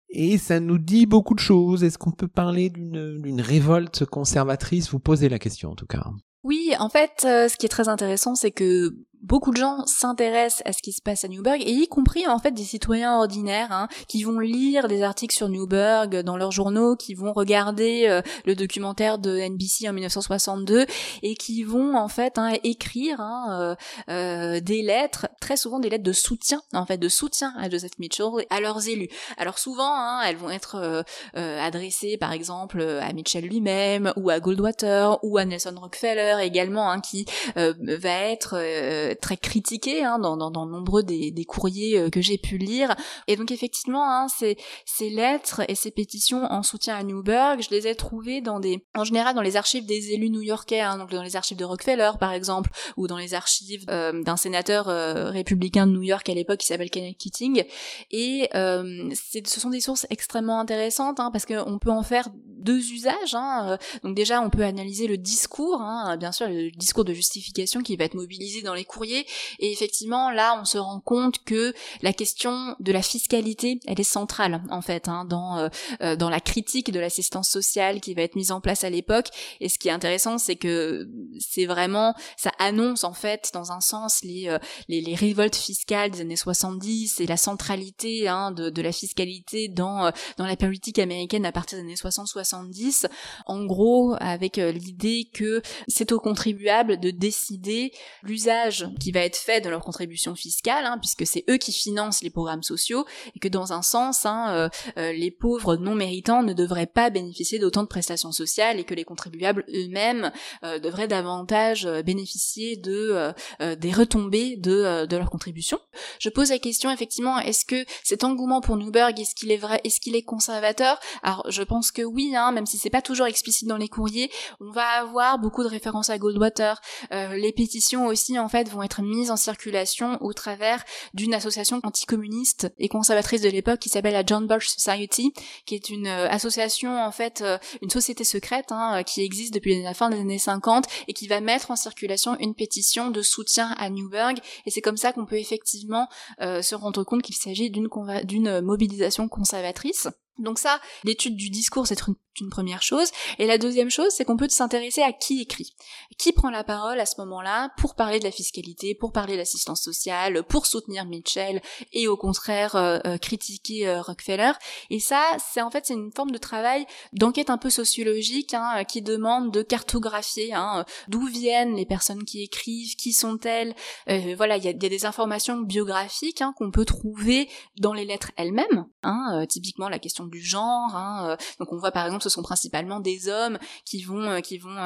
Et ça nous dit beaucoup de choses. Est-ce qu'on peut parler d'une révolte conservatrice? Vous posez la question en tout cas. Oui, en fait, euh, ce qui est très intéressant, c'est que beaucoup de gens s'intéressent à ce qui se passe à Newburgh, et y compris en fait des citoyens ordinaires hein, qui vont lire des articles sur Newburgh dans leurs journaux, qui vont regarder euh, le documentaire de NBC en 1962 et qui vont en fait hein, écrire hein, euh, euh, des lettres, très souvent des lettres de soutien, en fait de soutien à Joseph Mitchell à leurs élus. Alors souvent, elles vont être adressées par exemple à Mitchell lui-même ou à Goldwater ou à Nelson Rockefeller également, qui va être très critiqué hein, dans, dans, nombreux des, des courriers euh, que j'ai pu lire. Et donc effectivement, hein, ces, ces lettres et ces pétitions en soutien à Newburgh, je les ai trouvées dans des, en général dans les archives des élus new-yorkais, hein, donc dans les archives de Rockefeller par exemple, ou dans les archives euh, d'un sénateur euh, républicain de New York à l'époque qui s'appelle Kenneth Keating. Et ce sont des sources extrêmement intéressantes hein, parce qu'on peut en faire deux usages. Donc déjà, on peut analyser le discours, bien sûr, le discours de justification qui va être mobilisé dans les cours et effectivement, là, on se rend compte que la question de la fiscalité, elle est centrale en fait hein, dans euh, euh, dans la critique de l'assistance sociale qui va être mise en place à l'époque. Et ce qui est intéressant, c'est que c'est vraiment ça annonce en fait dans un sens les euh, les, révoltes fiscales des années 70 et la centralité hein, de, de la fiscalité dans dans la politique américaine à partir des années 60-70. En gros, avec l'idée que c'est aux contribuables de décider l'usage qui va être fait de leur contribution fiscale, hein, puisque c'est eux qui financent les programmes sociaux, et que dans un sens, hein, euh, euh, les pauvres non méritants ne devraient pas bénéficier d'autant de prestations sociales, et que les contribuables eux-mêmes euh, devraient davantage bénéficier de des retombées de, de leur contribution. Je pose la question effectivement, est-ce que cet engouement pour Newberg, est-ce qu'il est vrai, est-ce qu'il est conservateur? Alors je pense que oui, hein, même si c'est pas toujours explicite dans les courriers, on va avoir beaucoup de références à Goldwater. les pétitions aussi en fait vont être mise en circulation au travers d'une association anticommuniste et conservatrice de l'époque qui s'appelle la John Birch Society, qui est une euh, association en fait, euh, une société secrète hein, euh, qui existe depuis la fin des années 50 et qui va mettre en circulation une pétition de soutien à Newburgh. Et c'est comme ça qu'on peut effectivement se rendre compte qu'il s'agit d'une mobilisation conservatrice. Donc ça, l'étude du discours, c'est une, première chose. Et la deuxième chose, c'est qu'on peut s'intéresser à qui écrit. Qui prend la parole à ce moment-là pour parler de la fiscalité, pour parler de l'assistance sociale, pour soutenir Mitchell et au contraire euh, euh, critiquer euh, Rockefeller. Et ça, c'est en fait c'est une forme de travail d'enquête un peu sociologique hein, qui demande de cartographier hein, d'où viennent les personnes qui écrivent, qui sont-elles. voilà, il y a, des informations biographiques hein, qu'on peut trouver dans les lettres elles-mêmes. typiquement la question du genre. Hein, donc on voit par exemple, ce sont principalement des hommes qui vont qui vont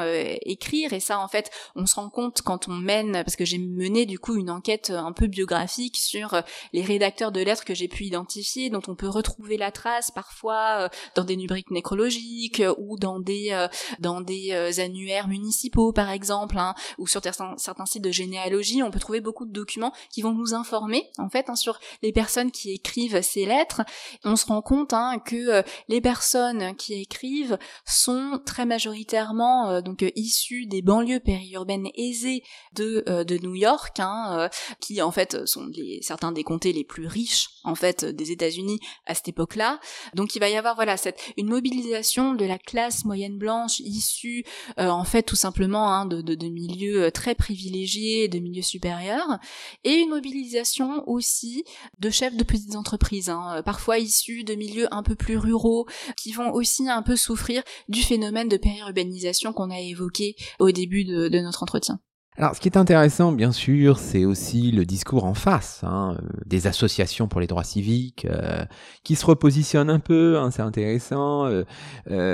écrire, et ça en fait, on se rend compte quand on mène, parce que j'ai mené du coup une enquête un peu biographique sur les rédacteurs de lettres que j'ai pu identifier, dont on peut retrouver la trace parfois dans des rubriques nécrologiques ou dans des dans des annuaires municipaux par exemple, hein, ou sur certains, certains sites de généalogie, on peut trouver beaucoup de documents qui vont nous informer en fait hein, sur les personnes qui écrivent ces lettres. On se rend compte hein, que euh, les personnes qui écrivent sont très majoritairement euh, donc euh, issues des banlieues périurbaines aisées de, de New York, hein, qui en fait sont certains des comtés les plus riches en fait des États-Unis à cette époque-là. Donc il va y avoir voilà une mobilisation de la classe moyenne blanche issue en fait tout simplement hein, de, de, de milieux très privilégiés, de milieux supérieurs, et une mobilisation aussi de chefs de petites entreprises, hein, parfois issus de milieux un peu plus ruraux, qui vont aussi un peu souffrir du phénomène de périurbanisation qu'on a évoqué au début de notre entretien. Alors, ce qui est intéressant, bien sûr, c'est aussi le discours en face hein, euh, des associations pour les droits civiques euh, qui se repositionnent un peu. Hein, c'est intéressant. Euh,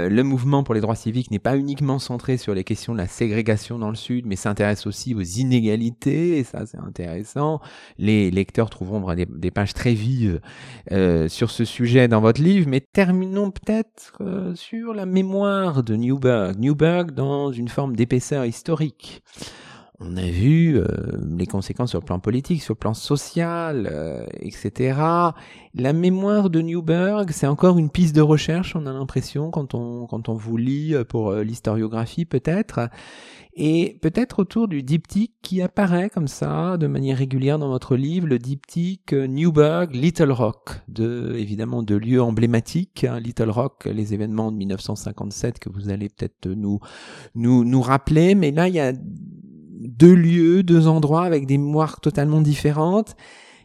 le mouvement pour les droits civiques n'est pas uniquement centré sur les questions de la ségrégation dans le Sud, mais s'intéresse aussi aux inégalités. Et ça, c'est intéressant. Les lecteurs trouveront des, des pages très vives sur ce sujet dans votre livre. Mais terminons peut-être sur la mémoire de Newberg. Newberg dans une forme d'épaisseur historique on a vu euh, les conséquences sur le plan politique, sur le plan social, euh, etc. La mémoire de Newberg, c'est encore une piste de recherche, on a l'impression, quand on, quand on vous lit euh, pour l'historiographie peut-être. Et peut-être autour du diptyque qui apparaît comme ça, de manière régulière dans votre livre, le diptyque Newberg, Little Rock, de, évidemment, de lieux emblématiques, hein, Little Rock, les événements de 1957 que vous allez peut-être nous, nous, nous rappeler, mais là, il y a deux lieux, deux endroits avec des mémoires totalement différentes,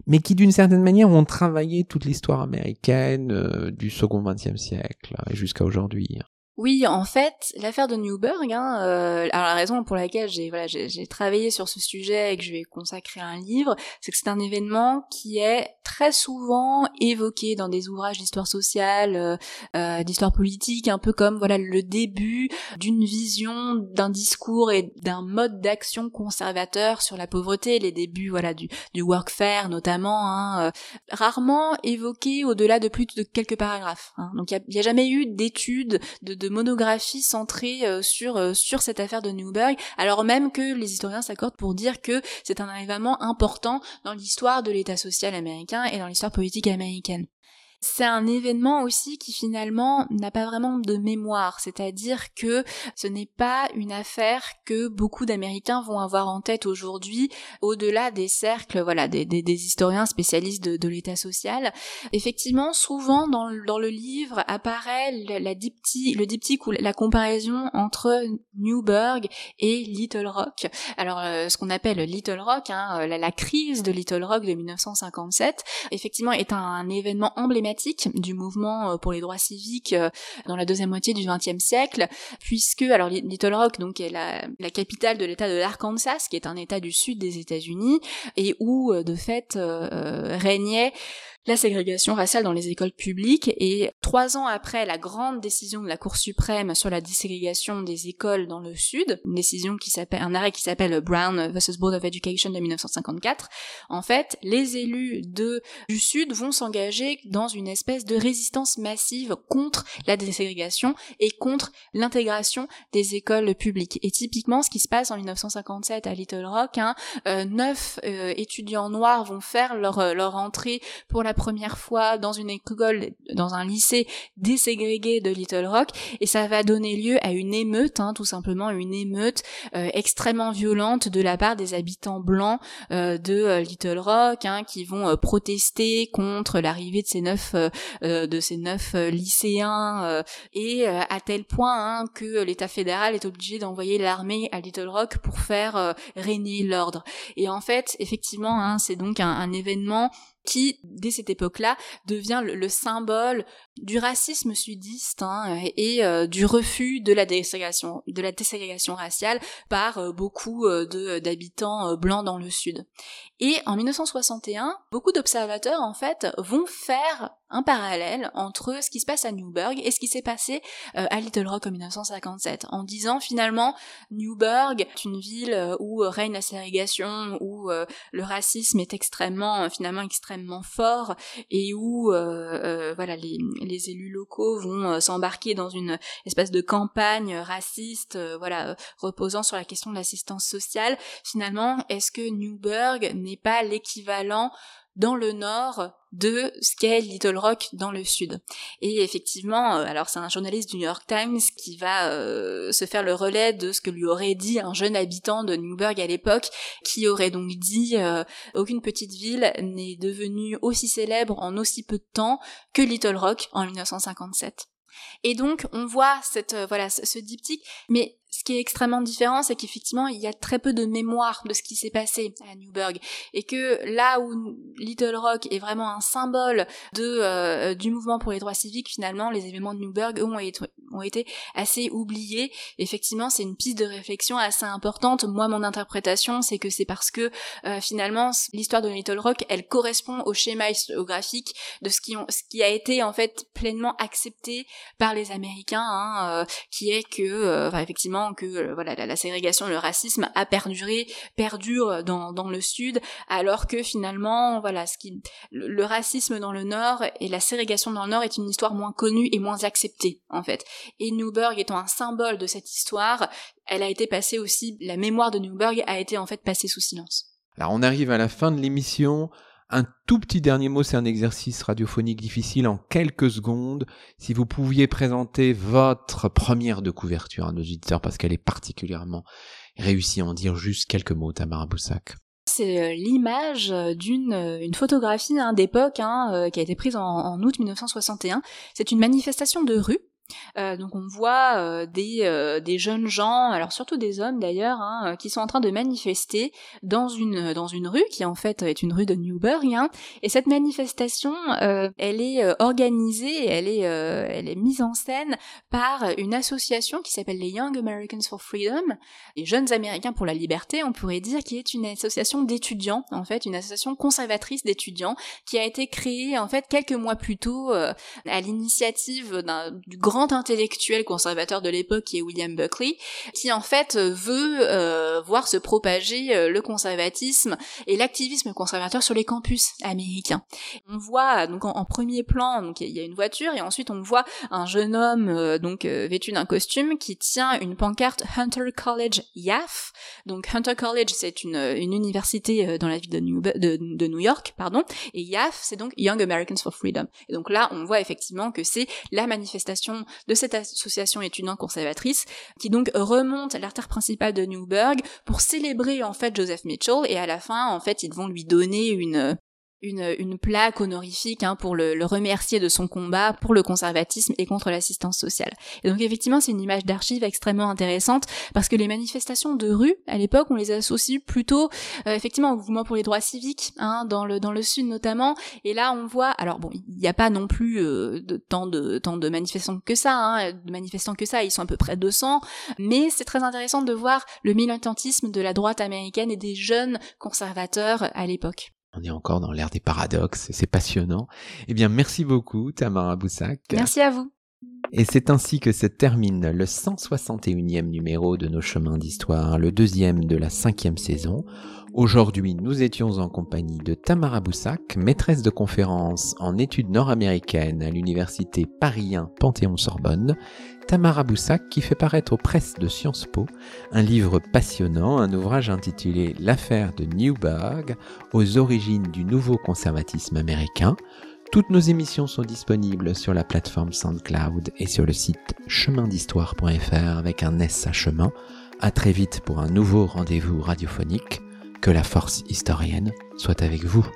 mais qui d'une certaine manière ont travaillé toute l'histoire américaine euh, du second XXe siècle jusqu'à aujourd'hui. Oui, en fait, l'affaire de Newburgh, hein, euh, alors la raison pour laquelle j'ai voilà, j'ai travaillé sur ce sujet et que je vais consacrer un livre, c'est que c'est un événement qui est très souvent évoqué dans des ouvrages d'histoire sociale, euh, euh, d'histoire politique, un peu comme voilà le début d'une vision, d'un discours et d'un mode d'action conservateur sur la pauvreté, les débuts voilà du, du workfare notamment, hein, euh, rarement évoqué au-delà de plus de quelques paragraphes. Hein. Donc il n'y a, a, jamais eu d'études de de monographie centrée euh, sur euh, sur cette affaire de Newberg, alors même que les historiens s'accordent pour dire que c'est un événement important dans l'histoire de l'État social américain et dans l'histoire politique américaine c'est un événement aussi qui finalement n'a pas vraiment de mémoire, c'est-à-dire que ce n'est pas une affaire que beaucoup d'Américains vont avoir en tête aujourd'hui, au-delà des cercles, voilà, des, historiens spécialistes de, l'État social. Effectivement, souvent dans, le livre apparaît la, le diptyque ou la comparaison entre Newburgh et Little Rock. Alors, euh, ce qu'on appelle Little Rock, hein, la, crise de Little Rock de 1957, effectivement, est un événement emblématique du mouvement euh, pour les droits civiques euh, dans la deuxième moitié du XXe siècle, puisque alors Little Rock donc est la, capitale de l'État de l'Arkansas, qui est un État du sud des États-Unis, et où euh, de fait régnait la ségrégation raciale dans les écoles publiques et trois ans après la grande décision de la Cour suprême sur la déségrégation des écoles dans le Sud, une décision qui s'appelle, un arrêt qui s'appelle Brown vs. Board of Education de 1954, en fait, les élus de, du Sud vont s'engager dans une espèce de résistance massive contre la déségrégation et contre l'intégration des écoles publiques. Et typiquement, ce qui se passe en 1957 à Little Rock, hein, euh, neuf euh, étudiants noirs vont faire leur, euh, leur entrée pour la première fois dans une école, dans un lycée déségrégué de Little Rock, et ça va donner lieu à une émeute, hein, tout simplement une émeute euh, extrêmement violente de la part des habitants blancs euh, de euh, Little Rock, hein, qui vont protester contre l'arrivée de ces neuf de ces neuf lycéens, et à tel point hein, que l'État fédéral est obligé d'envoyer l'armée à Little Rock pour faire régner l'ordre. Et en fait, effectivement, c'est donc un événement qui, dès cette époque-là, devient le, symbole du racisme sudiste hein, et euh, du refus de la déségrégation, raciale par euh, beaucoup euh, d'habitants blancs dans le sud. Et en 1961, beaucoup d'observateurs en fait vont faire un parallèle entre ce qui se passe à Newburgh et ce qui s'est passé euh, à Little Rock en 1957, en disant finalement Newburgh est une ville euh, où règne la ségrégation, où euh, le racisme est extrêmement, finalement extrêmement fort, et où voilà les, les, élus locaux vont s'embarquer dans une espèce de campagne raciste, voilà reposant sur la question de l'assistance sociale. Finalement, est-ce que Newburgh n'est pas l'équivalent dans le nord de ce qu'est Little Rock dans le sud. Et effectivement, euh, alors c'est un journaliste du New York Times qui va euh, se faire le relais de ce que lui aurait dit un jeune habitant de Newburgh à l'époque, qui aurait donc dit euh, aucune petite ville n'est devenue aussi célèbre en aussi peu de temps que Little Rock en 1957. Et donc on voit cette voilà ce diptyque, mais ce qui est extrêmement différent, c'est qu'effectivement, il y a très peu de mémoire de ce qui s'est passé à Newburgh. Et que là où Little Rock est vraiment un symbole de, euh, du mouvement pour les droits civiques, finalement, les événements de Newburgh, ont été, assez oubliés. Effectivement, c'est une piste de réflexion assez importante. Moi, mon interprétation, c'est que c'est parce que, euh, finalement, l'histoire de Little Rock, elle correspond au schéma historiographique de ce qui, a été, en fait, pleinement accepté par les Américains, hein, euh, qui est que, enfin, effectivement, que euh, voilà la, ségrégation, le racisme a perduré, perdure dans, dans le sud, alors que finalement voilà ce qui le, racisme dans le nord et la ségrégation dans le nord est une histoire moins connue et moins acceptée en fait. Et Newburgh étant un symbole de cette histoire, elle a été passée aussi la mémoire de Newburgh a été en fait passée sous silence. Alors on arrive à la fin de l'émission. Un tout petit dernier mot, c'est un exercice radiophonique difficile en quelques secondes. Si vous pouviez présenter votre première de couverture à nos auditeurs, parce qu'elle est particulièrement réussie, en dire juste quelques mots, Tamara Boussac. C'est euh, l'image d'une euh, photographie hein, d'époque hein, qui a été prise en, en août 1961. C'est une manifestation de rue euh, donc on voit euh, des, euh, des jeunes gens, alors surtout des hommes d'ailleurs, hein, qui sont en train de manifester dans une rue qui en fait est une rue de Newburgh. Hein, et cette manifestation, elle est organisée, elle est elle est mise en scène par une association qui s'appelle les Young Americans for Freedom, les jeunes Américains pour la liberté, on pourrait dire, qui est une association d'étudiants en fait, une association conservatrice d'étudiants qui a été créée en fait quelques mois plus tôt à l'initiative du grand intellectuel conservateur de l'époque qui est William Buckley, qui en fait veut euh, voir se propager euh, le conservatisme et l'activisme conservateur sur les campus américains. On voit donc en, premier plan, donc il y a une voiture et ensuite on voit un jeune homme euh, donc vêtu d'un costume qui tient une pancarte Hunter College YAF. Donc Hunter College c'est une, université dans la ville de New York, pardon, et YAF c'est donc Young Americans for Freedom. Et donc là on voit effectivement que c'est la manifestation de cette association étudiante conservatrice, qui donc remonte à l'artère principale de Newburgh pour célébrer en fait Joseph Mitchell. Et à la fin en fait ils vont lui donner une une, une plaque honorifique hein, pour le, remercier de son combat pour le conservatisme et contre l'assistance sociale. Et donc effectivement, c'est une image d'archive extrêmement intéressante parce que les manifestations de rue, à l'époque, on les associe plutôt euh, effectivement au mouvement pour les droits civiques, hein, dans le dans le sud notamment. Et là, on voit, alors bon, il n'y a pas non plus euh, de tant de tant de manifestants que ça, hein, de manifestants que ça, ils sont à peu près 200, mais c'est très intéressant de voir le militantisme de la droite américaine et des jeunes conservateurs à l'époque. On est encore dans l'ère des paradoxes, c'est passionnant. Eh bien, merci beaucoup, Tamara Boussac. Merci à vous. Et c'est ainsi que se termine le 161e numéro de nos chemins d'histoire, le deuxième de la cinquième saison. Aujourd'hui, nous étions en compagnie de Tamara Boussac, maîtresse de conférence en études nord-américaines à l'université Paris 1 Panthéon-Sorbonne, Tamara Boussac qui fait paraître aux presses de Sciences Po un livre passionnant, un ouvrage intitulé L'affaire de Newburgh aux origines du nouveau conservatisme américain. Toutes nos émissions sont disponibles sur la plateforme SoundCloud et sur le site chemindhistoire.fr avec un S à chemin. À très vite pour un nouveau rendez-vous radiophonique. Que la force historienne soit avec vous.